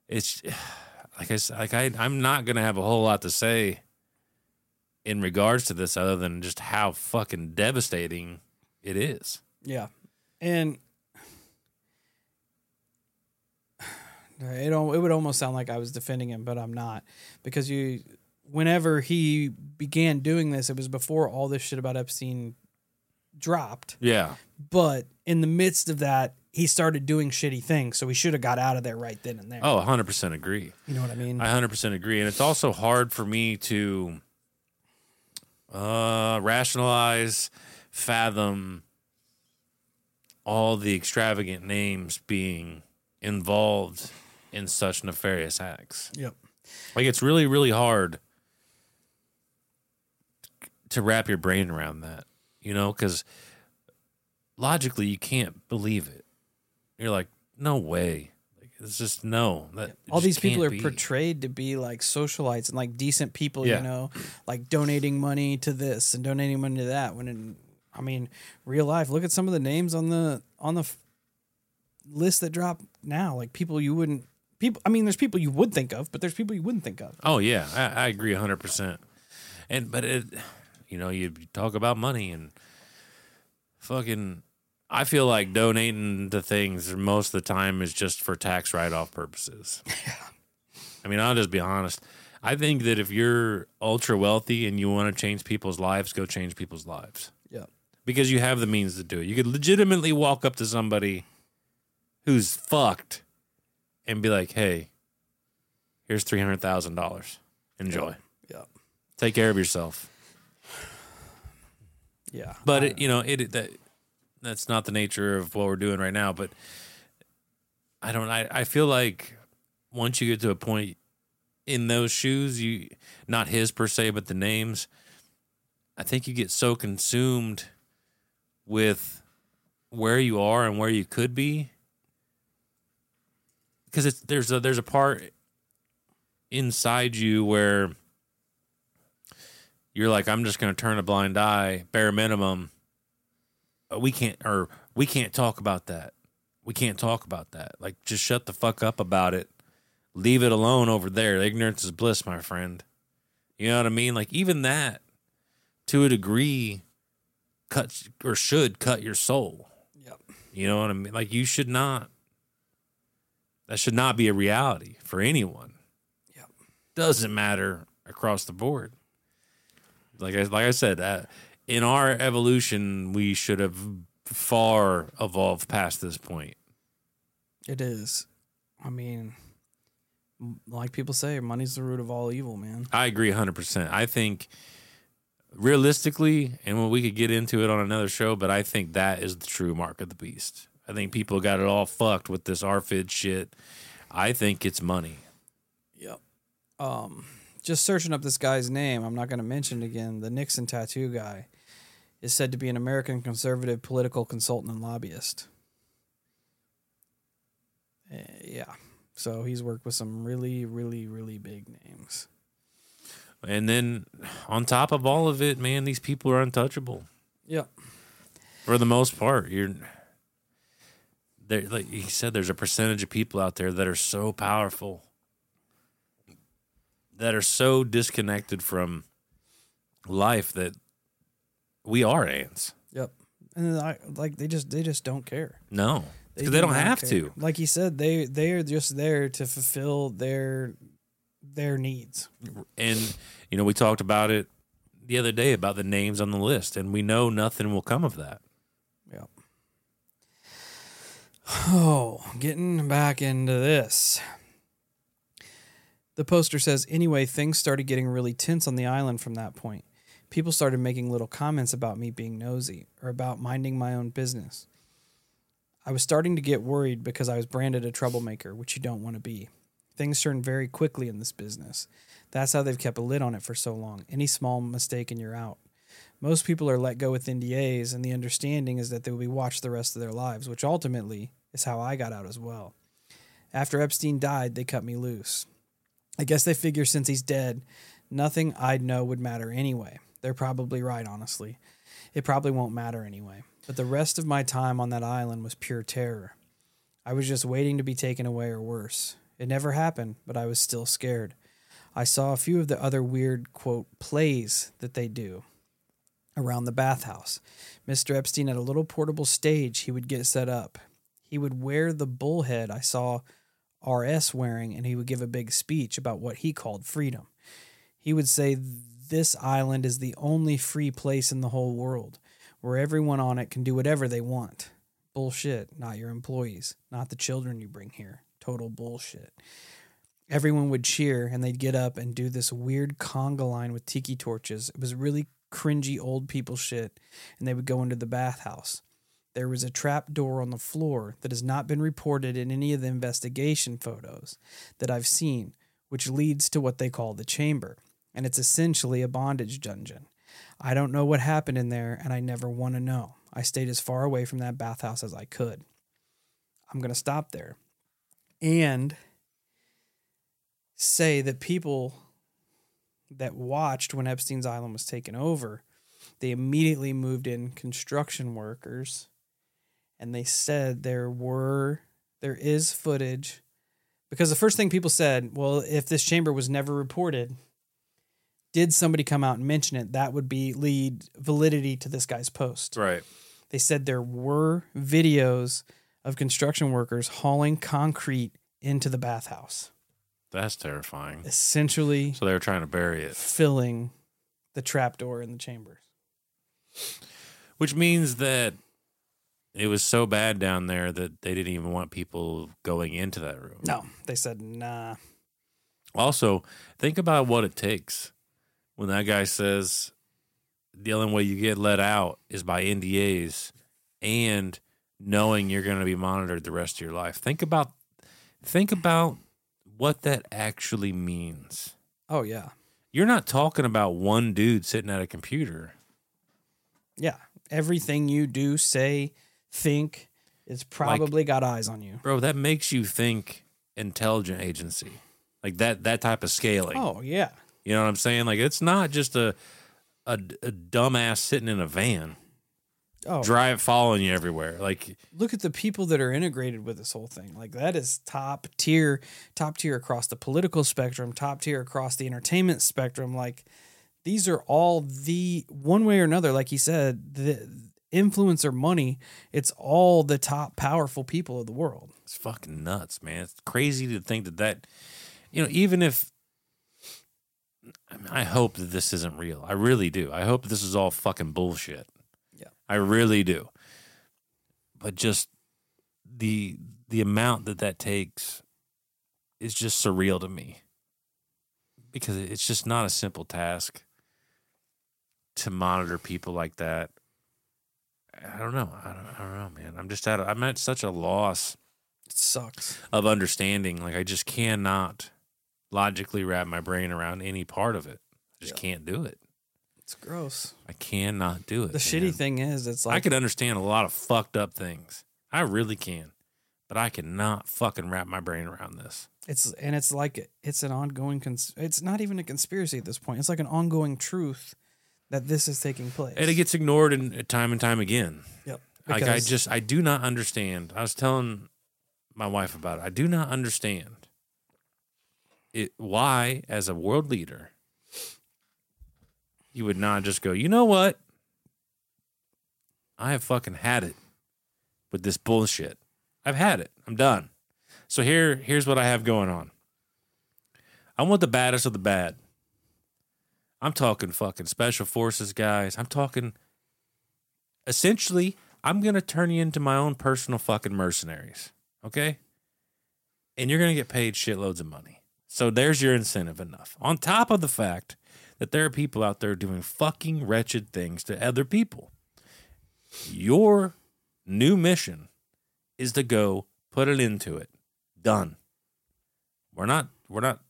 B: It's [SIGHS] like I like I I'm not gonna have a whole lot to say in regards to this other than just how fucking devastating it is.
A: Yeah. And [SIGHS] it it would almost sound like I was defending him, but I'm not because you whenever he began doing this, it was before all this shit about Epstein dropped.
B: Yeah.
A: But in the midst of that, he started doing shitty things, so he should have got out of there right then and there.
B: Oh, 100% agree.
A: You know what I mean?
B: I 100% agree. And it's also hard for me to uh, rationalize, fathom all the extravagant names being involved in such nefarious acts.
A: yep.
B: Like, it's really, really hard to wrap your brain around that, you know, because logically you can't believe it. You're like, no way. Like, it's just no. That it
A: all
B: just
A: these people are
B: be.
A: portrayed to be like socialites and like decent people,
B: Yeah.
A: you know, like donating money to this and donating money to that. When in, I mean, real life, look at some of the names on the on the f- list that drop now. Like people you wouldn't people. I mean, there's people you would think of, but there's people you wouldn't think of.
B: Oh yeah, I, I agree hundred percent. And but it, you know, you talk about money and fucking. I feel like donating to things most of the time is just for tax write off purposes. [LAUGHS] I mean, I'll just be honest. I think that if you're ultra wealthy and you want to change people's lives, go change people's lives
A: Yeah.
B: because you have the means to do it. You could legitimately walk up to somebody who's fucked and be like, "Hey, here's three hundred thousand dollars. Enjoy.
A: Yeah.
B: Take care of yourself."
A: Yeah.
B: But it, you know, it that that's not the nature of what we're doing right now. But I don't. I I feel like once you get to a point in those shoes, you not his per se, but the names. I think you get so consumed with where you are and where you could be because it's there's a there's a part inside you where you're like I'm just going to turn a blind eye bare minimum. Uh, we can't or we can't talk about that. We can't talk about that. Like just shut the fuck up about it. Leave it alone over there. Ignorance is bliss my friend. You know what i mean? Like even that to a degree cuts or should cut your soul.
A: Yep.
B: you know what i mean? Like you should not that should not be a reality for anyone.
A: Yep.
B: doesn't matter across the board like I, like I said, uh, in our evolution, we should have far evolved past this point.
A: It is. I mean, like people say, money's the root of all evil, man.
B: I agree 100%. I think realistically, and when we could get into it on another show, but I think that is the true mark of the beast. I think people got it all fucked with this RFID shit. I think it's money.
A: Yep. Um, just searching up this guy's name, I'm not going to mention it again. The Nixon tattoo guy is said to be an American conservative political consultant and lobbyist. Uh, yeah. So he's worked with some really, really, really big names.
B: And then on top of all of it, man, these people are untouchable
A: Yep.
B: for the most part. You're there, like he said, there's a percentage of people out there that are so powerful, that are so disconnected from life that we are ants.
A: Yep. And I, like they just they just don't care.
B: No, they,
A: do
B: don't have
A: care.
B: to.
A: Like you said, they they are just there to fulfill their their needs.
B: And you know, we talked about it the other day about the names on the list, and we know nothing will come of that.
A: Yep. [SIGHS] Oh, getting back into this. The poster says, anyway, things started getting really tense on the island from that point. People started making little comments about me being nosy or about minding my own business. I was starting to get worried because I was branded a troublemaker, which you don't want to be. Things turn very quickly in this business. That's how they've kept a lid on it for so long. Any small mistake and you're out. Most people are let go with NDAs, and the understanding is that they will be watched the rest of their lives, which ultimately is how I got out as well. After Epstein died, they cut me loose. I guess they figure since he's dead, nothing I'd know would matter anyway. They're probably right, honestly. It probably won't matter anyway. But the rest of my time on that island was pure terror. I was just waiting to be taken away or worse. It never happened, but I was still scared. I saw a few of the other weird, quote, plays that they do around the bathhouse. Mr. Epstein had a little portable stage he would get set up. He would wear the bullhead I saw RS wearing, and he would give a big speech about what he called freedom. He would say, This island is the only free place in the whole world where everyone on it can do whatever they want. Bullshit. Not your employees, not the children you bring here. Total bullshit. Everyone would cheer and they'd get up and do this weird conga line with tiki torches. It was really cringy old people shit, and they would go into the bathhouse. There was a trap door on the floor that has not been reported in any of the investigation photos that I've seen, which leads to what they call the chamber, and it's essentially a bondage dungeon. I don't know what happened in there, and I never want to know. I stayed as far away from that bathhouse as I could. I'm going to stop there and say that people that watched when Epstein's Island was taken over, they immediately moved in construction workers and they said there were there is footage because the first thing people said, well, if this chamber was never reported, did somebody come out and mention it? That would be lead validity to this guy's post.
B: Right.
A: They said there were videos of construction workers hauling concrete into the bathhouse,
B: That's terrifying.
A: essentially
B: So they were trying to bury it,
A: filling the trapdoor in the chambers.
B: which means that it was so bad down there that they didn't even want people going into that room.
A: No, they said nah.
B: Also, think about what it takes when that guy says the only way you get let out is by NDAs and knowing you're going to be monitored the rest of your life. Think about think about what that actually means.
A: Oh yeah,
B: You're not talking about one dude sitting at a computer.
A: yeah. Everything you do, say, think, it's probably got eyes on you.
B: Bro, that makes you think intelligent agency. Like that that type of scaling.
A: Oh yeah,
B: You know what I'm saying? Like it's not just a a, a dumbass sitting in a van,
A: oh.
B: drive following you everywhere. Like
A: Look at the people that are integrated with this whole thing. Like that is top tier, top tier across the political spectrum, top tier across the entertainment spectrum. Like these are all the one way or another. Like he said, the influencer money. It's all the top powerful people of the world.
B: it's fucking nuts, man. It's crazy to think that that you know, even if I, mean, I hope that this isn't real. I really do. I hope this is all fucking bullshit.
A: Yeah.
B: I really do. But just the the amount that that takes is just surreal to me. Because it's just not a simple task to monitor people like that. I don't know. I don't, I don't know, man. I'm just at a, I'm at such a loss
A: It sucks.
B: of understanding. Like I just cannot logically wrap my brain around any part of it. I just
A: Yeah.
B: can't do it.
A: It's gross.
B: I cannot do it.
A: The shitty thing is, it's like I
B: could understand a lot of fucked up things. I really can. But I cannot fucking wrap my brain around this.
A: it's and it's like it's an ongoing. Cons- it's not even a conspiracy at this point. It's like an ongoing truth that this is taking place.
B: And it gets ignored in, uh, time and time again.
A: yep.
B: Like I just I do not understand. I was telling my wife about it. I do not understand it why as a world leader you would not just go, "You know what? I have fucking had it with this bullshit. I've had it. I'm done." So here here's what I have going on. I want the baddest of the bad. I'm talking fucking special forces guys. I'm talking essentially, I'm going to turn you into my own personal fucking mercenaries. Okay? And you're going to get paid shitloads of money. So there's your incentive enough. On top of the fact that there are people out there doing fucking wretched things to other people. Your new mission is to go put it into it. Done. We're not, we're not,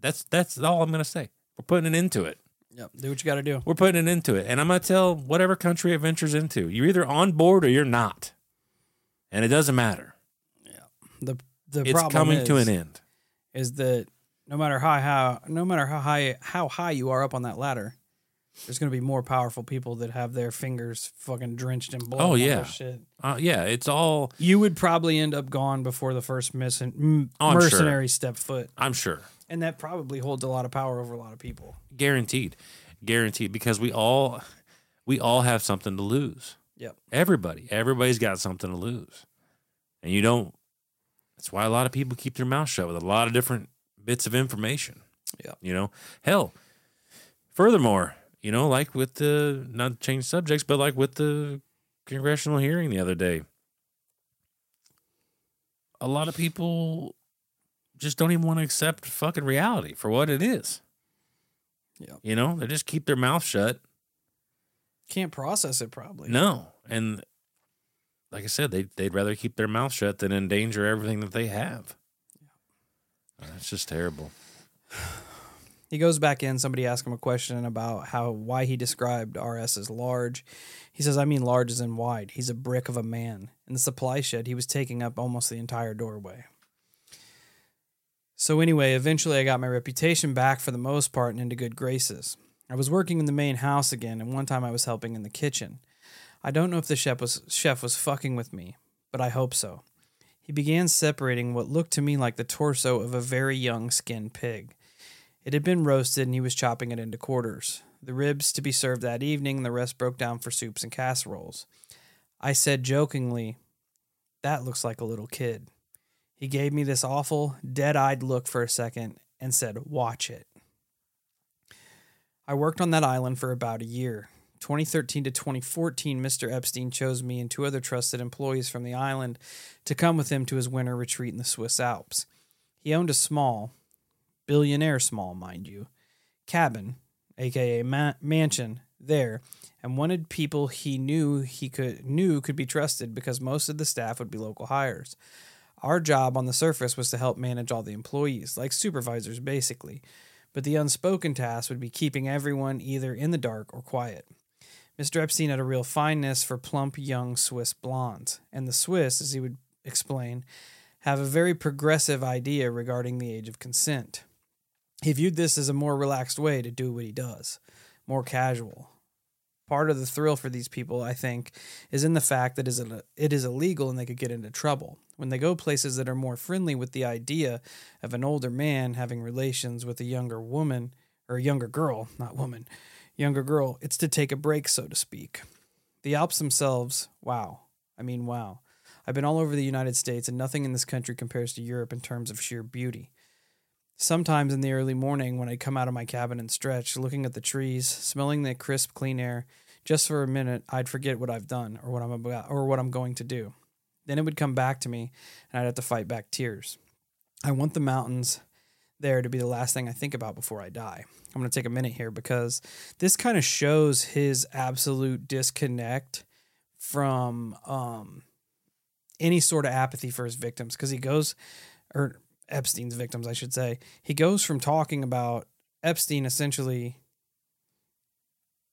B: that's, that's all I'm going to say. We're putting it into it.
A: Yep. Do what you got to do.
B: We're putting it into it. And I'm going to tell whatever country it ventures into, you're either on board or you're not. And it doesn't matter. Yeah.
A: The the
B: It's
A: problem
B: coming
A: is,
B: to an end.
A: is that no matter how how no matter how high how high you are up on that ladder, there's going to be more powerful people that have their fingers fucking drenched in blood.
B: Oh, yeah.
A: shit.
B: Uh, yeah, it's all,
A: You would probably end up gone before the first mission, m-
B: Oh, I'm sure.
A: mercenary step foot,
B: I'm sure,
A: and that probably holds a lot of power over a lot of people.
B: guaranteed. Guaranteed. Because we all, we all have something to lose.
A: Yep.
B: Everybody. Everybody's got something to lose. And you don't, that's why a lot of people keep their mouth shut with a lot of different bits of information.
A: Yeah.
B: You know, hell, furthermore, you know, like with the, not change subjects, but like with the congressional hearing the other day, a lot of people just don't even want to accept fucking reality for what it is.
A: Yeah.
B: You know, they just keep their mouth shut.
A: Can't process it probably.
B: No. And like I said, they they'd rather keep their mouth shut than endanger everything that they have. Uh, It's just terrible.
A: He goes back in. Somebody asked him a question about how why he described RS as large. He says, "I mean large as in wide. He's a brick of a man. In the supply shed, he was taking up almost the entire doorway." So anyway, eventually I got my reputation back for the most part and into good graces. I was working in the main house again, and one time I was helping in the kitchen. I don't know if the chef was chef was fucking with me, but I hope so. He began separating what looked to me like the torso of a very young skinned pig. It had been roasted and he was chopping it into quarters. The ribs to be served that evening, the rest broke down for soups and casseroles. I said jokingly, That looks like a little kid. He gave me this awful, dead eyed look for a second and said, Watch it. I worked on that island for about a year. 2013 to 2014, Mr. Epstein chose me and two other trusted employees from the island to come with him to his winter retreat in the Swiss Alps. He owned a small, billionaire small, mind you, cabin, aka ma- mansion, there, and wanted people he knew he could knew could be trusted because most of the staff would be local hires. Our job on the surface was to help manage all the employees, like supervisors basically, but the unspoken task would be keeping everyone either in the dark or quiet. Mr. Epstein had a real fineness for plump young Swiss blondes, and the Swiss, as he would explain, have a very progressive idea regarding the age of consent. He viewed this as a more relaxed way to do what he does, more casual. Part of the thrill for these people, I think, is in the fact that it is illegal and they could get into trouble. When they go places that are more friendly with the idea of an older man having relations with a younger woman, or a younger girl, not woman, younger girl, it's to take a break, so to speak. The Alps themselves, wow. I mean, wow. I've been all over the United States, and nothing in this country compares to Europe in terms of sheer beauty. Sometimes in the early morning, when I come out of my cabin and stretch, looking at the trees, smelling the crisp, clean air, just for a minute, I'd forget what I've done or what I'm about or what I'm going to do. Then it would come back to me, and I'd have to fight back tears. I want the mountains there to be the last thing I think about before I die. I'm going to take a minute here because this kind of shows his absolute disconnect from um, any sort of apathy for his victims because he goes or Epstein's victims, I should say. He goes from talking about Epstein essentially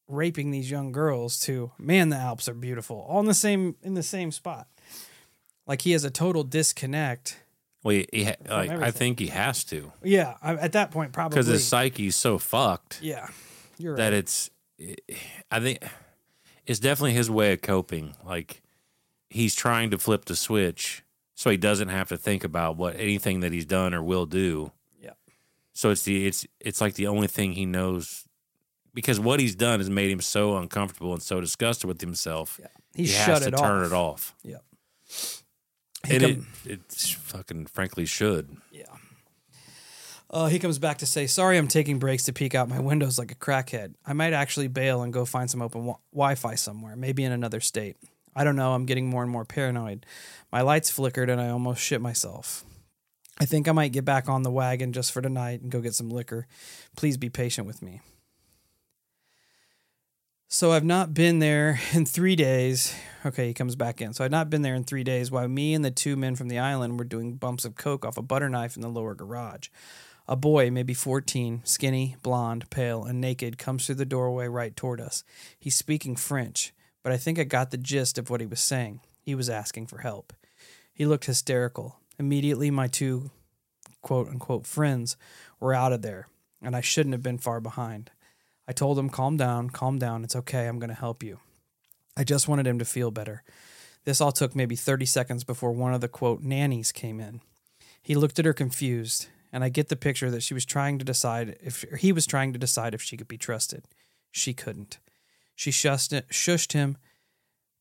A: raping these young girls to man the Alps are beautiful all in the same in the same spot. Like he has a total disconnect.
B: Well, he, he ha- like, I think he has to
A: Yeah, I- at that point probably
B: because his psyche's so fucked
A: Yeah, you're
B: that
A: right.
B: it's. I think it's definitely his way of coping. Like he's trying to flip the switch so he doesn't have to think about what anything that he's done or will do.
A: Yeah.
B: So it's the it's it's like the only thing he knows because what he's done has made him so uncomfortable and so disgusted with himself.
A: Yeah. He,
B: He,
A: shut
B: has to turn
A: off.
B: it off.
A: Yeah. He
B: And it, it's fucking frankly should.
A: Yeah. Uh, he comes back to say, "Sorry, I'm taking breaks to peek out my windows like a crackhead. I might actually bail and go find some open wi- Wi-Fi somewhere, maybe in another state. I don't know. I'm getting more and more paranoid. My lights flickered and I almost shit myself. I think I might get back on the wagon just for tonight and go get some liquor. Please be patient with me." So I've not been there [LAUGHS] in three days. Okay, he comes back in. So I've not been there in three days while me and the two men from the island were doing bumps of coke off a butter knife in the lower garage. A boy, maybe 14, skinny, blonde, pale, and naked, comes through the doorway right toward us. He's speaking French, but I think I got the gist of what he was saying. He was asking for help. He looked hysterical. Immediately, my two quote unquote friends were out of there, and I shouldn't have been far behind. I told him, calm down, calm down. It's okay. I'm going to help you. I just wanted him to feel better. This all took maybe 30 seconds before one of the quote nannies came in. He looked at her confused, and I get the picture that she was trying to decide if he was trying to decide if she could be trusted. She couldn't. She shushed, shushed him,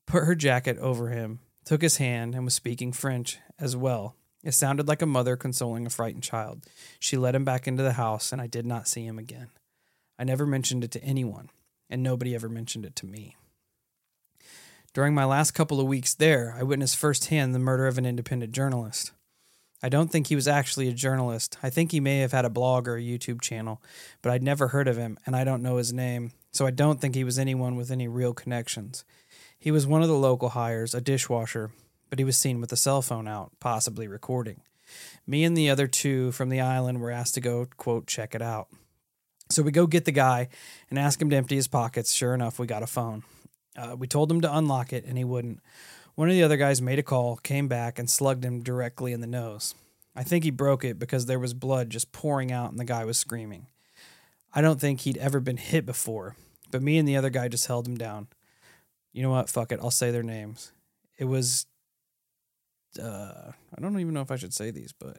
A: put her jacket over him, took his hand, and was speaking French as well. It sounded like a mother consoling a frightened child. She led him back into the house, and I did not see him again. I never mentioned it to anyone, and nobody ever mentioned it to me. During my last couple of weeks there, I witnessed firsthand the murder of an independent journalist. I don't think he was actually a journalist. I think he may have had a blog or a YouTube channel, but I'd never heard of him and I don't know his name, so I don't think he was anyone with any real connections. He was one of the local hires, a dishwasher, but he was seen with a cell phone out, possibly recording. Me and the other two from the island were asked to go, quote, check it out. So we go get the guy and ask him to empty his pockets. Sure enough, we got a phone. Uh, we told him to unlock it, and he wouldn't. One of the other guys made a call, came back, and slugged him directly in the nose. I think he broke it because there was blood just pouring out and the guy was screaming. I don't think he'd ever been hit before, but me and the other guy just held him down. You know what? Fuck it. I'll say their names. It was. Uh, I don't even know if I should say these, but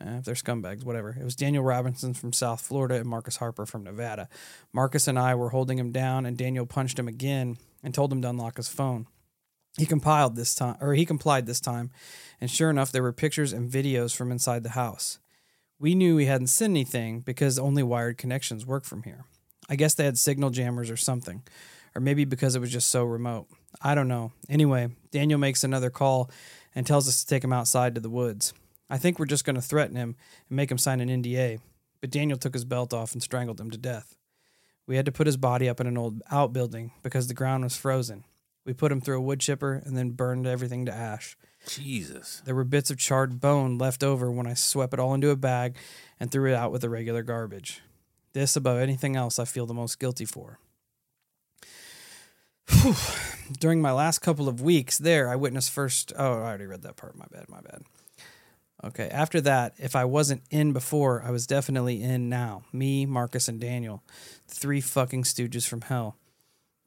A: eh, if they're scumbags, whatever. It was Daniel Robinson from South Florida and Marcus Harper from Nevada. Marcus and I were holding him down, and Daniel punched him again and told him to unlock his phone. He compiled this time, or he complied this time, and sure enough, there were pictures and videos from inside the house. We knew we hadn't seen anything because only wired connections work from here. I guess they had signal jammers or something, or maybe because it was just so remote. I don't know. Anyway, Daniel makes another call and tells us to take him outside to the woods. I think we're just going to threaten him and make him sign an NDA, but Daniel took his belt off and strangled him to death. We had to put his body up in an old outbuilding because the ground was frozen. We put him through a wood chipper and then burned everything to ash.
B: Jesus.
A: There were bits of charred bone left over when I swept it all into a bag and threw it out with the regular garbage. This, above anything else, I feel the most guilty for. Whew. During my last couple of weeks there, I witnessed first. Oh, I already read that part. My bad. My bad. Okay. After that, if I wasn't in before, I was definitely in now. Me, Marcus, and Daniel, three fucking stooges from hell.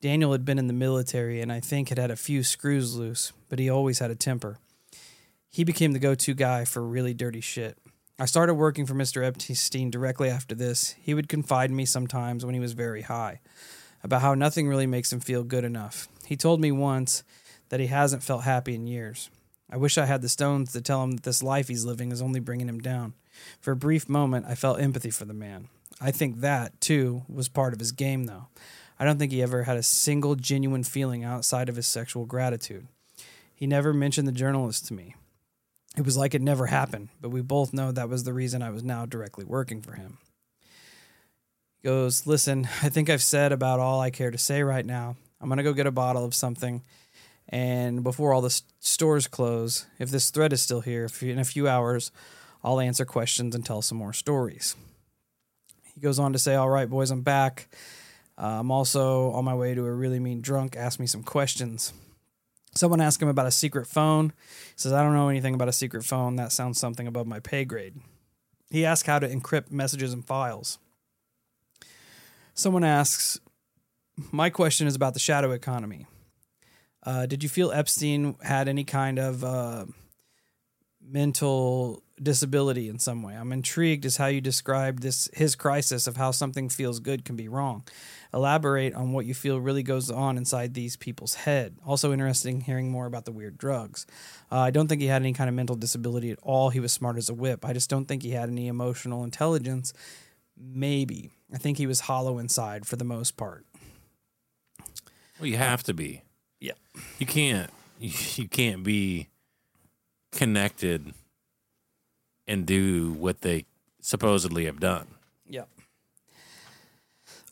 A: Daniel had been in the military and I think had had a few screws loose, but he always had a temper. He became the go to guy for really dirty shit. I started working for Mr. Epstein directly after this. He would confide in me sometimes when he was very high about how nothing really makes him feel good enough. He told me once that he hasn't felt happy in years. I wish I had the stones to tell him that this life he's living is only bringing him down. For a brief moment, I felt empathy for the man. I think that, too, was part of his game, though. I don't think he ever had a single genuine feeling outside of his sexual gratitude. He never mentioned the journalist to me. It was like it never happened, but we both know that was the reason I was now directly working for him. He goes, Listen, I think I've said about all I care to say right now. I'm going to go get a bottle of something. And before all the stores close, if this thread is still here, in a few hours, I'll answer questions and tell some more stories. He goes on to say, All right, boys, I'm back. Uh, I'm also on my way to a really mean drunk. Ask me some questions. Someone asked him about a secret phone. He says, I don't know anything about a secret phone. That sounds something above my pay grade. He asked how to encrypt messages and files. Someone asks, My question is about the shadow economy. Uh, did you feel Epstein had any kind of uh, mental disability in some way? I'm intrigued as how you described this his crisis of how something feels good can be wrong. Elaborate on what you feel really goes on inside these people's head. Also interesting hearing more about the weird drugs. Uh, I don't think he had any kind of mental disability at all. He was smart as a whip. I just don't think he had any emotional intelligence. Maybe. I think he was hollow inside for the most part.
B: Well, you have to be.
A: Yeah.
B: You can't. [LAUGHS] You, can't be connected and do what they supposedly have done.
A: Yeah.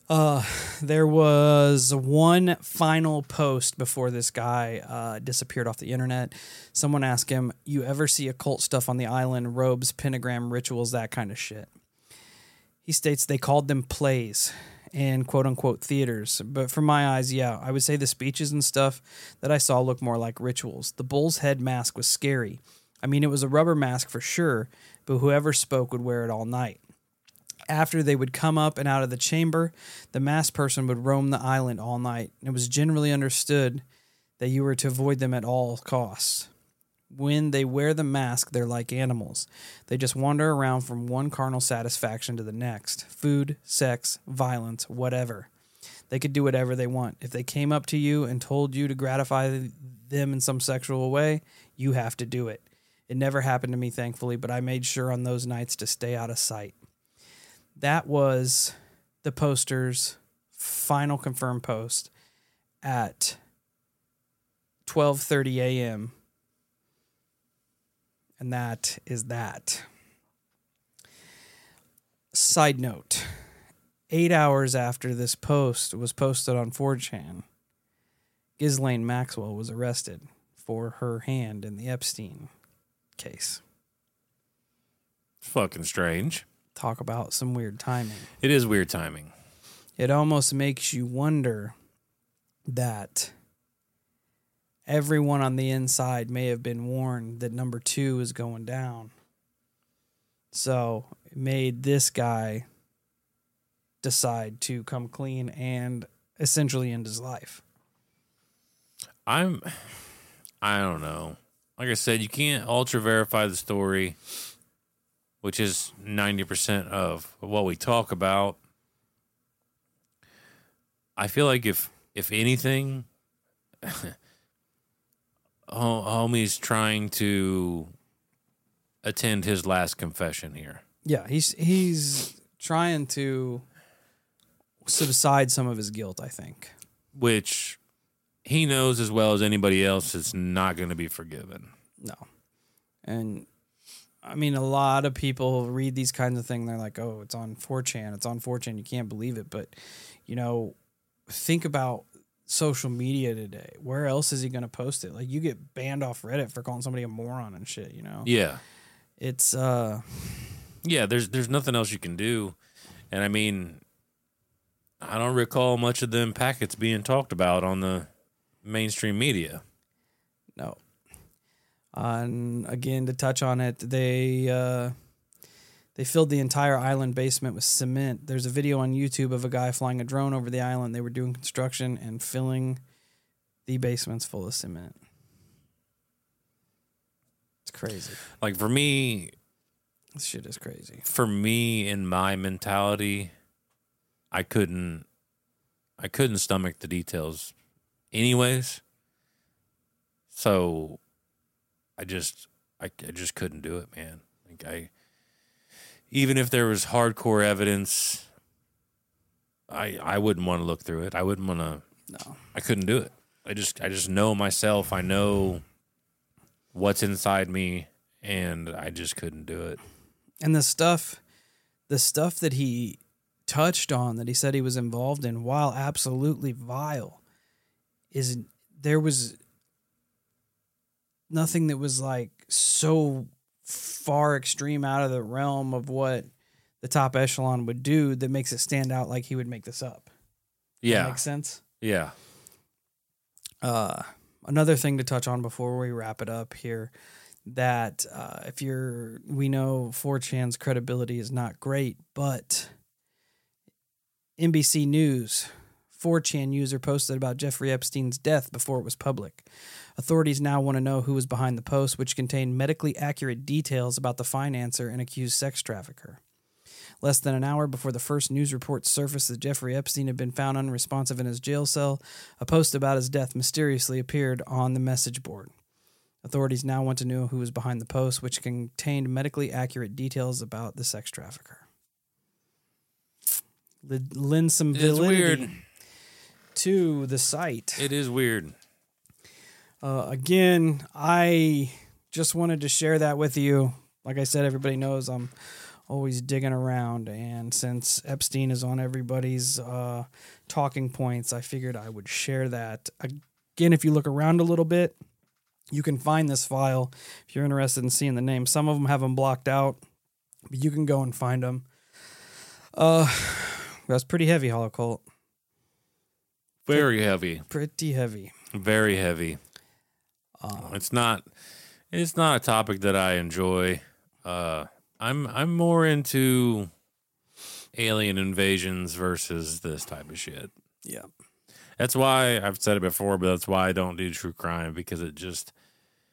A: Uh, there was one final post before this guy uh, disappeared off the internet. Someone asked him, "You ever see occult stuff on the island? Robes, pentagram rituals, that kind of shit." He states they called them plays and quote unquote theaters. But from my eyes, yeah, I would say the speeches and stuff that I saw look more like rituals. The bull's head mask was scary. I mean, it was a rubber mask for sure, but whoever spoke would wear it all night. After they would come up and out of the chamber, the masked person would roam the island all night. It was generally understood that you were to avoid them at all costs. When they wear the mask, they're like animals. They just wander around from one carnal satisfaction to the next food, sex, violence, whatever. They could do whatever they want. If they came up to you and told you to gratify them in some sexual way, you have to do it. It never happened to me, thankfully, but I made sure on those nights to stay out of sight. That was the poster's final confirmed post at 12:30 a.m. And that is that. Side note, 8 hours after this post was posted on 4chan, Ghislaine Maxwell was arrested for her hand in the Epstein case.
B: Fucking strange.
A: Talk about some weird timing.
B: It is weird timing.
A: It almost makes you wonder that everyone on the inside may have been warned that number two is going down. So it made this guy decide to come clean and essentially end his life.
B: I'm I don't know. Like I said, you can't ultra verify the story, which is 90% of what we talk about. I feel like if if anything [LAUGHS] homie's trying to attend his last confession here.
A: Yeah, he's he's trying to subside some of his guilt, I think.
B: Which he knows as well as anybody else it's not going to be forgiven.
A: No. And I mean, a lot of people read these kinds of things. They're like, oh, it's on 4chan. It's on 4chan. You can't believe it. But, you know, think about social media today. Where else is he going to post it? Like, you get banned off Reddit for calling somebody a moron and shit, you know?
B: Yeah.
A: It's, uh,
B: Yeah, there's there's nothing else you can do. And I mean I don't recall much of them packets being talked about on the mainstream media.
A: No. And again, to touch on it, they uh, they filled the entire island basement with cement. There's a video on YouTube of a guy flying a drone over the island. They were doing construction and filling the basements full of cement. It's crazy.
B: Like for me,
A: This shit is crazy.
B: for me in my mentality, I couldn't I couldn't stomach the details anyways. So I just I, I just couldn't do it, man. Like I even if there was hardcore evidence I I wouldn't want to look through it. I wouldn't want to
A: No.
B: I couldn't do it. I just I just know myself. I know what's inside me and I just couldn't do it.
A: And the stuff the stuff that he touched on that he said he was involved in while absolutely vile is there was nothing that was like so far extreme out of the realm of what the top echelon would do that makes it stand out like he would make this up. That
B: Yeah.
A: makes sense.
B: Yeah.
A: Uh, another thing to touch on before we wrap it up here that uh, if you're, we know 4chan's credibility is not great, but NBC News, 4chan user posted about Jeffrey Epstein's death before it was public. Authorities now want to know who was behind the post, which contained medically accurate details about the financer and accused sex trafficker. Less than an hour before the first news report surfaced that Jeffrey Epstein had been found unresponsive in his jail cell, a post about his death mysteriously appeared on the message board. Authorities now want to know who was behind the post, which contained medically accurate details about the sex trafficker. L- lend some
B: It's
A: validity
B: weird.
A: To the site.
B: It is weird.
A: Uh, again, I just wanted to share that with you. Like I said, everybody knows I'm always digging around, and since Epstein is on everybody's uh, talking points, I figured I would share that. Again, if you look around a little bit, you can find this file if you're interested in seeing the names. Some of them have them blocked out, but you can go and find them. Uh, [SIGHS] that's pretty heavy, Holocult.
B: Very heavy.
A: Pretty heavy.
B: Very heavy.
A: Uh,
B: It's not it's not a topic that I enjoy. Uh I'm I'm more into alien invasions versus this type of shit.
A: yeah.
B: That's why I've said it before, but that's why I don't do true crime because it just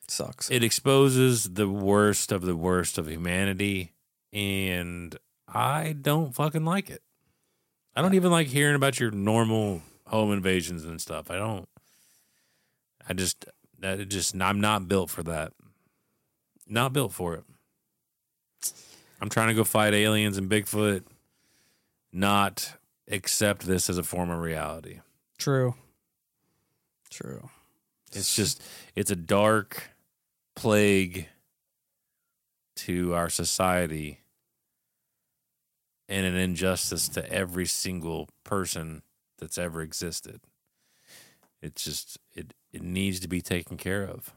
A: Sucks.
B: it exposes the worst of the worst of humanity and I don't fucking like it. I don't even like hearing about your normal home invasions and stuff. I don't I just that it just I'm not built for that. Not built for it. I'm trying to go fight aliens and Bigfoot, not accept this as a form of reality.
A: True. True.
B: It's just it's a dark plague to our society and an injustice to every single person that's ever existed. It's just it it needs to be taken care of.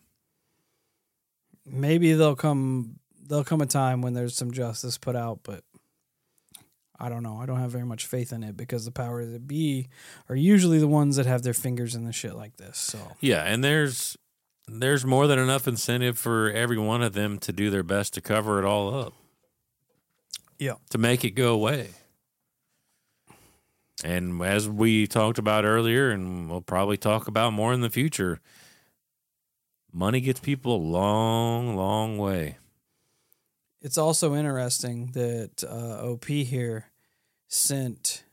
A: maybe they'll come there'll come a time when there's some justice put out, but I don't know. I don't have very much faith in it because the powers that be are usually the ones that have their fingers in the shit like this. So
B: Yeah, and there's there's more than enough incentive for every one of them to do their best to cover it all up.
A: Yeah.
B: To make it go away. And as we talked about earlier, and we'll probably talk about more in the future, money gets people a long, long way.
A: it's also interesting that uh, OP here sent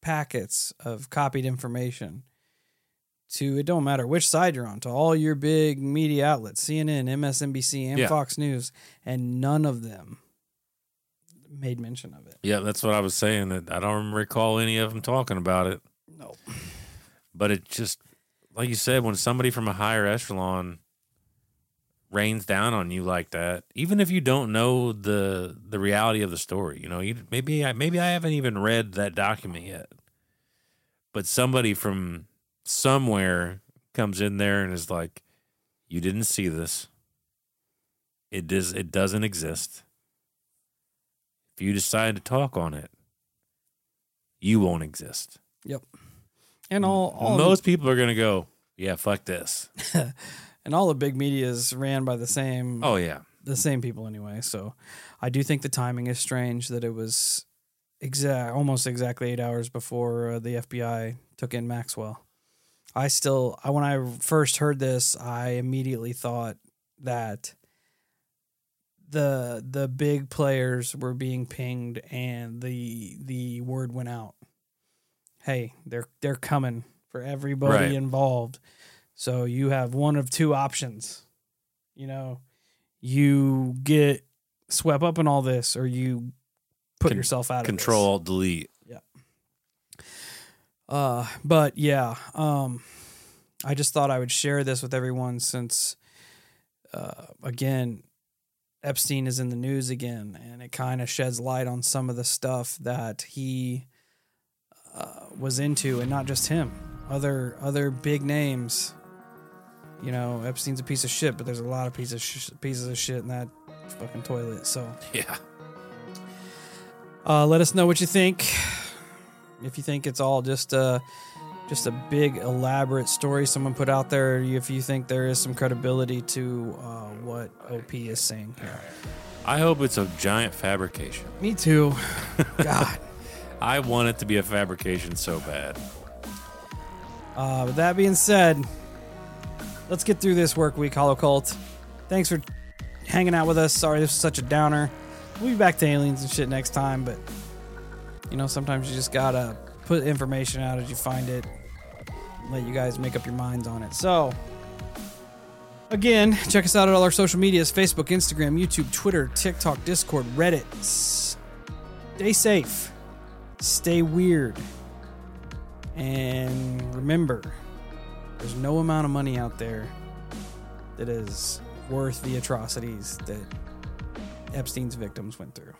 A: packets of copied information to it don't matter which side you're on to all your big media outlets CNN MSNBC and
B: Yeah.
A: Fox News and none of them made mention of it
B: Yeah, that's what I was saying. That I don't recall any of them talking about it.
A: no
B: But it just, like you said, when somebody from a higher echelon rains down on you like that, even if you don't know the the reality of the story, you know, you maybe I maybe I haven't even read that document yet, but somebody from somewhere comes in there and is like, "You didn't see this. It does. It doesn't exist. If you decide to talk on it, you won't exist." Yep.
A: And all all
B: Most people are gonna go, "Yeah, fuck this." [LAUGHS]
A: and all the big media is ran by the same
B: Oh yeah,
A: the same people anyway. So I do think the timing is strange that it was exact almost exactly eight hours before uh, the FBI took in Maxwell. I still, I when I first heard this, I immediately thought that the the big players were being pinged and the the word went out. Hey, they're they're coming for everybody
B: Right.
A: involved. So you have one of two options. You know, you get swept up in all this or you put
B: Con-
A: yourself out of
B: control delete.
A: Yeah uh, but yeah, um, I just thought I would share this with everyone since, uh, again, Epstein is in the news again, and it kind of sheds light on some of the stuff that he uh, was into, and not just him. Other other big names you know, Epstein's a piece of shit, but there's a lot of pieces of sh- pieces of shit in that fucking toilet. So [LAUGHS]
B: Yeah.
A: uh, let us know what you think. If you think it's all just a just a big elaborate story someone put out there, if you think there is some credibility to uh, what OP is saying here.
B: I hope it's a giant fabrication.
A: Me too. [LAUGHS] God.
B: I want it to be a fabrication so bad.
A: Uh, with that being said, let's get through this work week, Holocult. Thanks for hanging out with us. Sorry this was such a downer. We'll be back to aliens and shit next time, but you know, sometimes you just gotta put information out as you find it. Let you guys make up your minds on it. So, again, check us out at all our social medias Facebook, Instagram, YouTube, Twitter, TikTok, Discord, Reddit. Stay safe. Stay weird. And remember, there's no amount of money out there that is worth the atrocities that Epstein's victims went through.